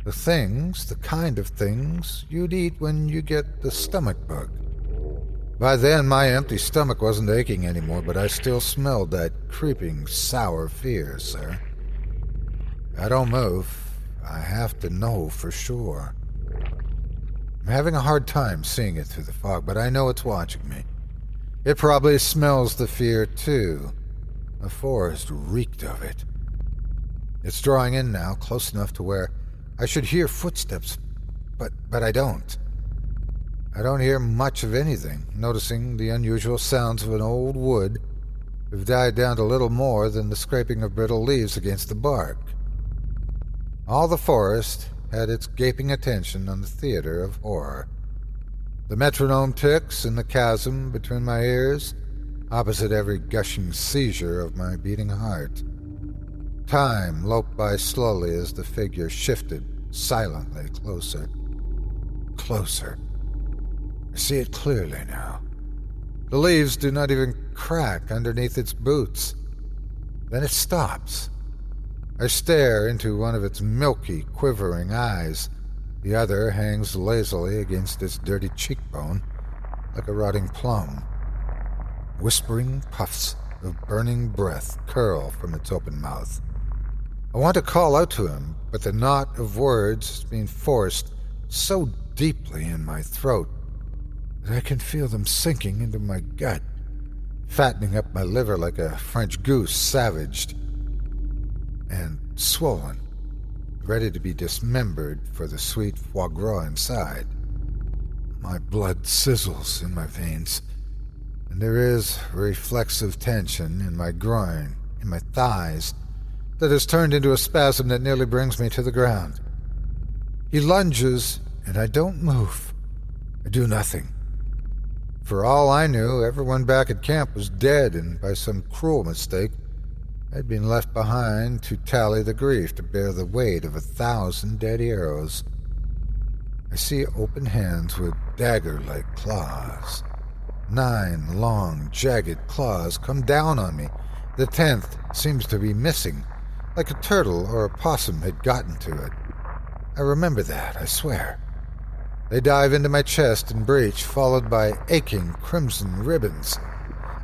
The things, the kind of things you'd eat when you get the stomach bug. By then, my empty stomach wasn't aching anymore, but I still smelled that creeping, sour fear, sir. I don't move. I have to know for sure. I'm having a hard time seeing it through the fog, but I know it's watching me. It probably smells the fear, too. The forest reeked of it. It's drawing in now, close enough to where I should hear footsteps, but, but I don't. I don't hear much of anything, noticing the unusual sounds of an old wood have died down to little more than the scraping of brittle leaves against the bark. All the forest had its gaping attention on the theater of horror. The metronome ticks in the chasm between my ears, opposite every gushing seizure of my beating heart. Time loped by slowly as the figure shifted silently closer. Closer. I see it clearly now. The leaves do not even crack underneath its boots. Then it stops I stare into one of its milky, quivering eyes. The other hangs lazily against its dirty cheekbone, like a rotting plum. Whispering puffs of burning breath curl from its open mouth. I want to call out to him, but the knot of words is being forced so deeply in my throat that I can feel them sinking into my gut, fattening up my liver like a French goose savaged and swollen, ready to be dismembered for the sweet foie gras inside. My blood sizzles in my veins, and there is reflexive tension in my groin, in my thighs, that has turned into a spasm that nearly brings me to the ground. He lunges, and I don't move. I do nothing. For all I knew, everyone back at camp was dead, and by some cruel mistake, I had been left behind to tally the grief, to bear the weight of a thousand dead arrows. I see open hands with dagger like claws. Nine long, jagged claws come down on me. The tenth seems to be missing, like a turtle or a possum had gotten to it. I remember that, I swear. They dive into my chest and breach, followed by aching crimson ribbons.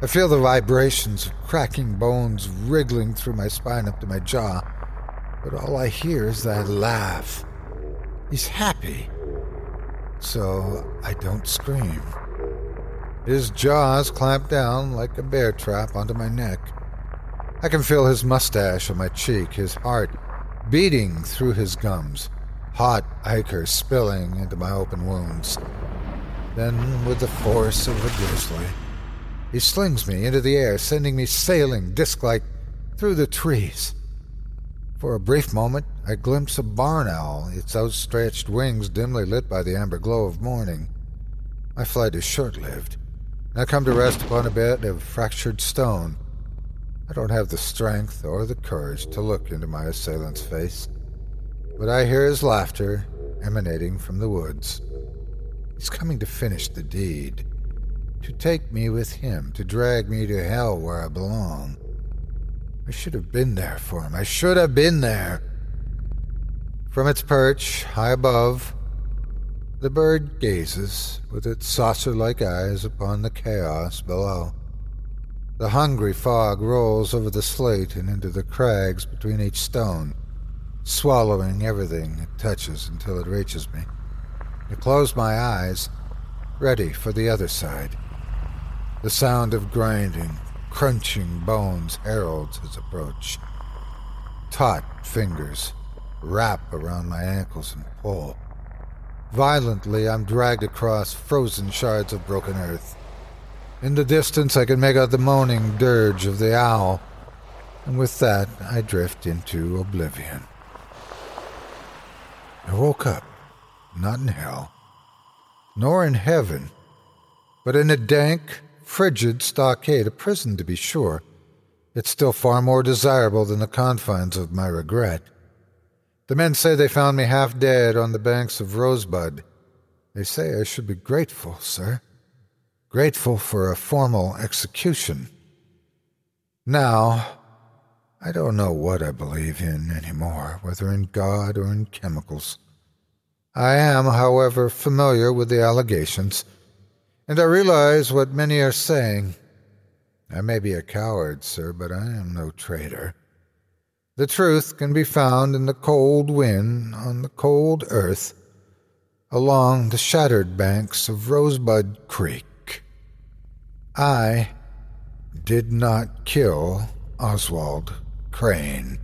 I feel the vibrations of cracking bones wriggling through my spine up to my jaw, but all I hear is that laugh. He's happy. So I don't scream. His jaws clamp down like a bear trap onto my neck. I can feel his mustache on my cheek, his heart beating through his gums, hot ichor spilling into my open wounds. Then, with the force of a grizzly, he slings me into the air, sending me sailing disc like through the trees. For a brief moment, I glimpse a barn owl, its outstretched wings dimly lit by the amber glow of morning. My flight is short lived. I come to rest upon a bed of fractured stone. I don't have the strength or the courage to look into my assailant's face, but I hear his laughter emanating from the woods. He's coming to finish the deed, to take me with him, to drag me to hell where I belong. I should have been there for him. I should have been there. From its perch, high above, the bird gazes with its saucer like eyes upon the chaos below. The hungry fog rolls over the slate and into the crags between each stone, swallowing everything it touches until it reaches me. I close my eyes, ready for the other side. The sound of grinding, crunching bones heralds his approach. Taut fingers wrap around my ankles and pull. Violently, I'm dragged across frozen shards of broken earth. In the distance, I can make out the moaning dirge of the owl, and with that, I drift into oblivion. I woke up, not in hell, nor in heaven, but in a dank, frigid stockade, a prison to be sure. It's still far more desirable than the confines of my regret. The men say they found me half dead on the banks of Rosebud. They say I should be grateful, sir. Grateful for a formal execution. Now, I don't know what I believe in anymore, whether in God or in chemicals. I am, however, familiar with the allegations, and I realize what many are saying. I may be a coward, sir, but I am no traitor. The truth can be found in the cold wind on the cold earth along the shattered banks of Rosebud Creek. I did not kill Oswald Crane.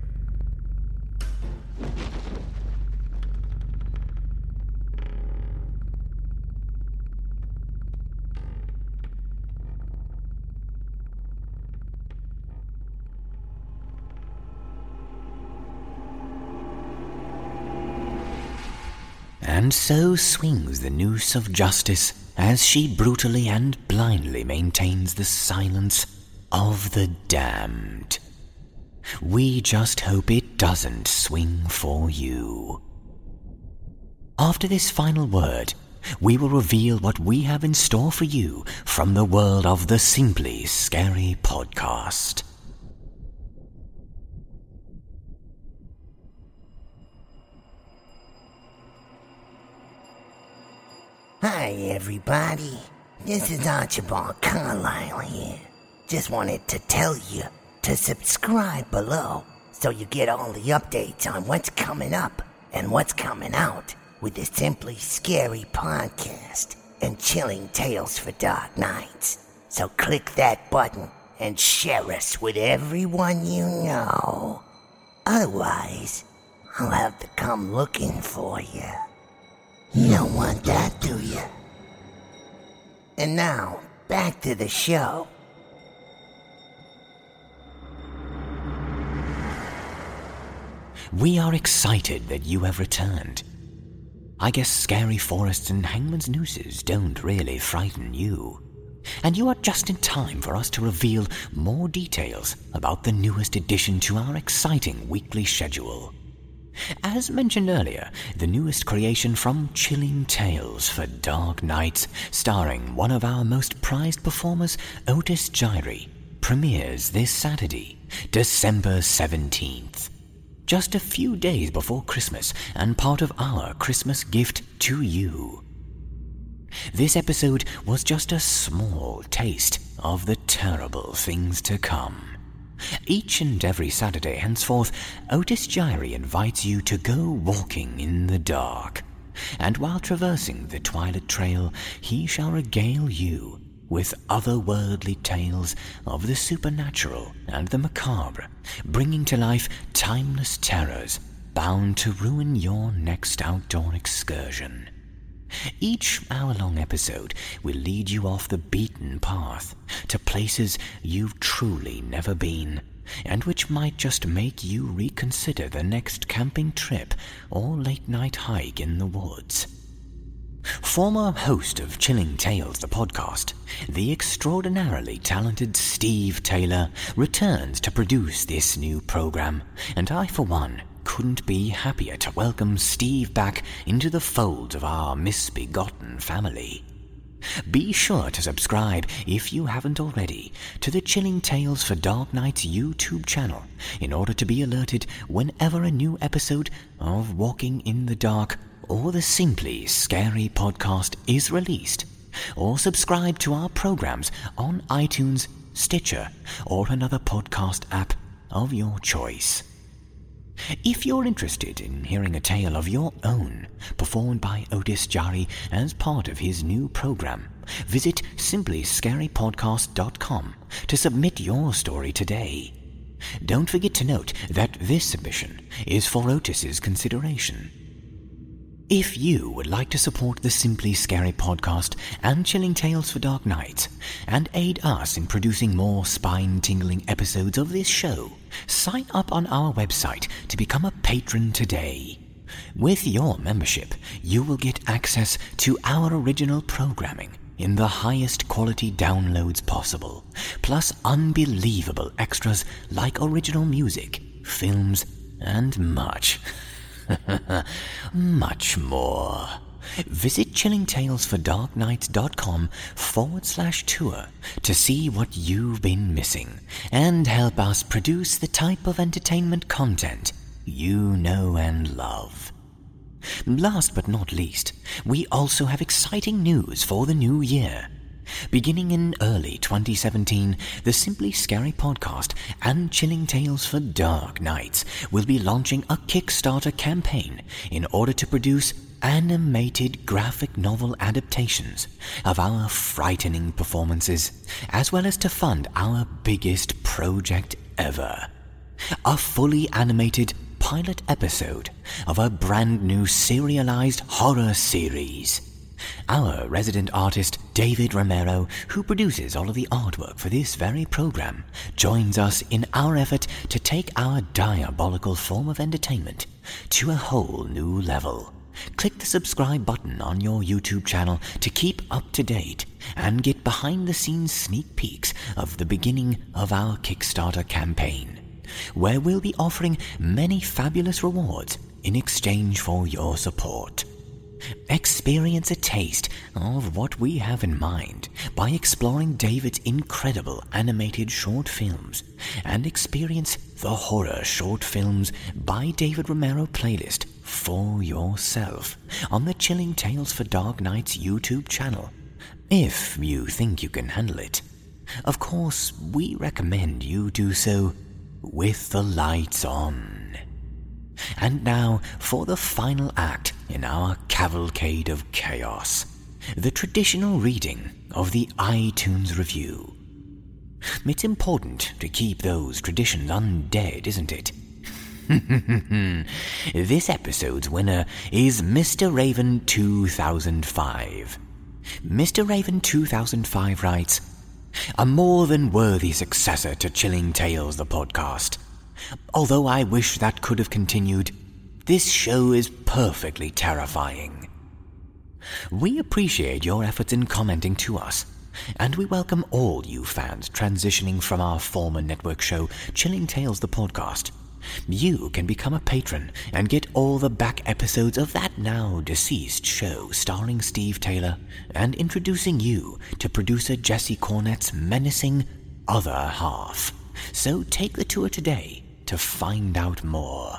And so swings the noose of justice as she brutally and blindly maintains the silence of the damned. We just hope it doesn't swing for you. After this final word, we will reveal what we have in store for you from the world of the Simply Scary podcast. Hi, everybody. This is Archibald Carlisle here. Just wanted to tell you to subscribe below so you get all the updates on what's coming up and what's coming out with the Simply Scary podcast and Chilling Tales for Dark Nights. So click that button and share us with everyone you know. Otherwise, I'll have to come looking for you. You don't want that, do you? And now, back to the show. We are excited that you have returned. I guess scary forests and hangman's nooses don't really frighten you. And you are just in time for us to reveal more details about the newest addition to our exciting weekly schedule. As mentioned earlier, the newest creation from Chilling Tales for Dark Nights, starring one of our most prized performers, Otis Jiry, premieres this Saturday, December 17th. Just a few days before Christmas and part of our Christmas gift to you. This episode was just a small taste of the terrible things to come. Each and every Saturday henceforth, Otis Jiry invites you to go walking in the dark. And while traversing the twilight trail, he shall regale you with otherworldly tales of the supernatural and the macabre, bringing to life timeless terrors, bound to ruin your next outdoor excursion. Each hour long episode will lead you off the beaten path to places you've truly never been, and which might just make you reconsider the next camping trip or late night hike in the woods. Former host of Chilling Tales, the podcast, the extraordinarily talented Steve Taylor returns to produce this new program, and I, for one, couldn't be happier to welcome Steve back into the fold of our misbegotten family. Be sure to subscribe, if you haven't already, to the Chilling Tales for Dark Nights YouTube channel in order to be alerted whenever a new episode of Walking in the Dark or the Simply Scary podcast is released. Or subscribe to our programs on iTunes, Stitcher, or another podcast app of your choice. If you're interested in hearing a tale of your own, performed by Otis Jiry as part of his new program, visit simplyscarypodcast.com to submit your story today. Don't forget to note that this submission is for Otis's consideration. If you would like to support the Simply Scary podcast and Chilling Tales for Dark Nights and aid us in producing more spine tingling episodes of this show, sign up on our website to become a patron today. With your membership, you will get access to our original programming in the highest quality downloads possible, plus unbelievable extras like original music, films, and much. (laughs) much more. Visit chillingtalesfordarknights.com forward slash tour to see what you've been missing and help us produce the type of entertainment content you know and love. Last but not least, we also have exciting news for the new year. Beginning in early 2017, the Simply Scary podcast and Chilling Tales for Dark Nights will be launching a Kickstarter campaign in order to produce animated graphic novel adaptations of our frightening performances, as well as to fund our biggest project ever. A fully animated pilot episode of a brand new serialized horror series. Our resident artist, David Romero, who produces all of the artwork for this very program, joins us in our effort to take our diabolical form of entertainment to a whole new level. Click the subscribe button on your YouTube channel to keep up to date and get behind the scenes sneak peeks of the beginning of our Kickstarter campaign, where we'll be offering many fabulous rewards in exchange for your support. Experience a taste of what we have in mind by exploring David's incredible animated short films and experience the horror short films by David Romero playlist for yourself on the Chilling Tales for Dark Nights YouTube channel, if you think you can handle it. Of course, we recommend you do so with the lights on. And now for the final act in our cavalcade of chaos the traditional reading of the iTunes review. It's important to keep those traditions undead, isn't it? (laughs) this episode's winner is Mr. Raven 2005. Mr. Raven 2005 writes, A more than worthy successor to Chilling Tales, the podcast. Although I wish that could have continued, this show is perfectly terrifying. We appreciate your efforts in commenting to us, and we welcome all you fans transitioning from our former network show, Chilling Tales the Podcast. You can become a patron and get all the back episodes of that now deceased show starring Steve Taylor and introducing you to producer Jesse Cornett's menacing other half. So take the tour today to find out more.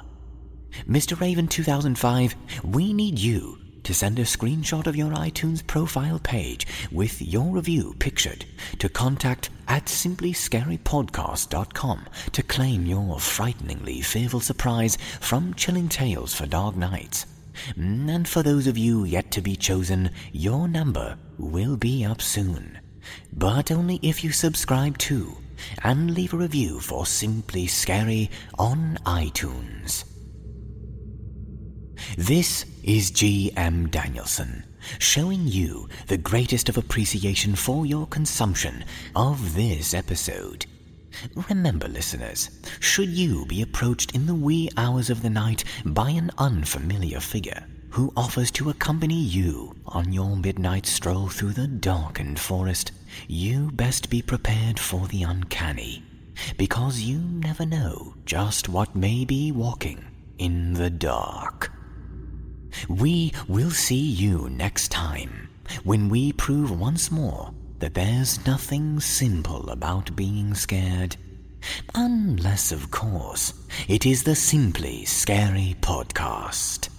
Mr. Raven 2005, we need you to send a screenshot of your iTunes profile page with your review pictured to contact at simplyscarypodcast.com to claim your frighteningly fearful surprise from Chilling Tales for Dark Nights. And for those of you yet to be chosen, your number will be up soon. But only if you subscribe to and leave a review for Simply Scary on iTunes. This is G.M. Danielson, showing you the greatest of appreciation for your consumption of this episode. Remember, listeners, should you be approached in the wee hours of the night by an unfamiliar figure who offers to accompany you on your midnight stroll through the darkened forest, you best be prepared for the uncanny, because you never know just what may be walking in the dark. We will see you next time when we prove once more that there's nothing simple about being scared. Unless, of course, it is the Simply Scary Podcast.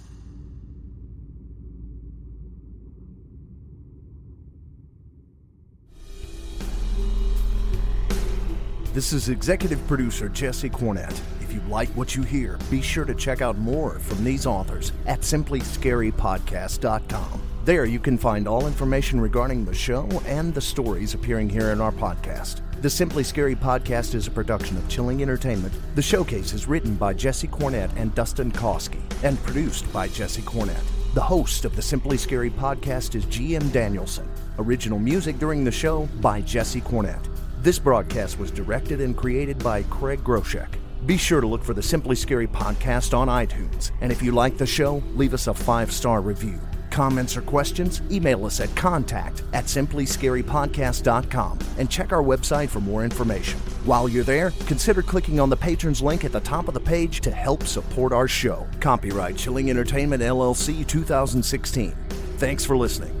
This is executive producer Jesse Cornett. If you like what you hear, be sure to check out more from these authors at simplyscarypodcast.com. There you can find all information regarding the show and the stories appearing here in our podcast. The Simply Scary podcast is a production of Chilling Entertainment. The showcase is written by Jesse Cornett and Dustin Kosky and produced by Jesse Cornett. The host of the Simply Scary podcast is GM Danielson. Original music during the show by Jesse Cornett. This broadcast was directed and created by Craig Groshek. Be sure to look for the Simply Scary podcast on iTunes. And if you like the show, leave us a five star review. Comments or questions? Email us at contact at simplyscarypodcast.com and check our website for more information. While you're there, consider clicking on the patrons link at the top of the page to help support our show. Copyright Chilling Entertainment LLC 2016. Thanks for listening.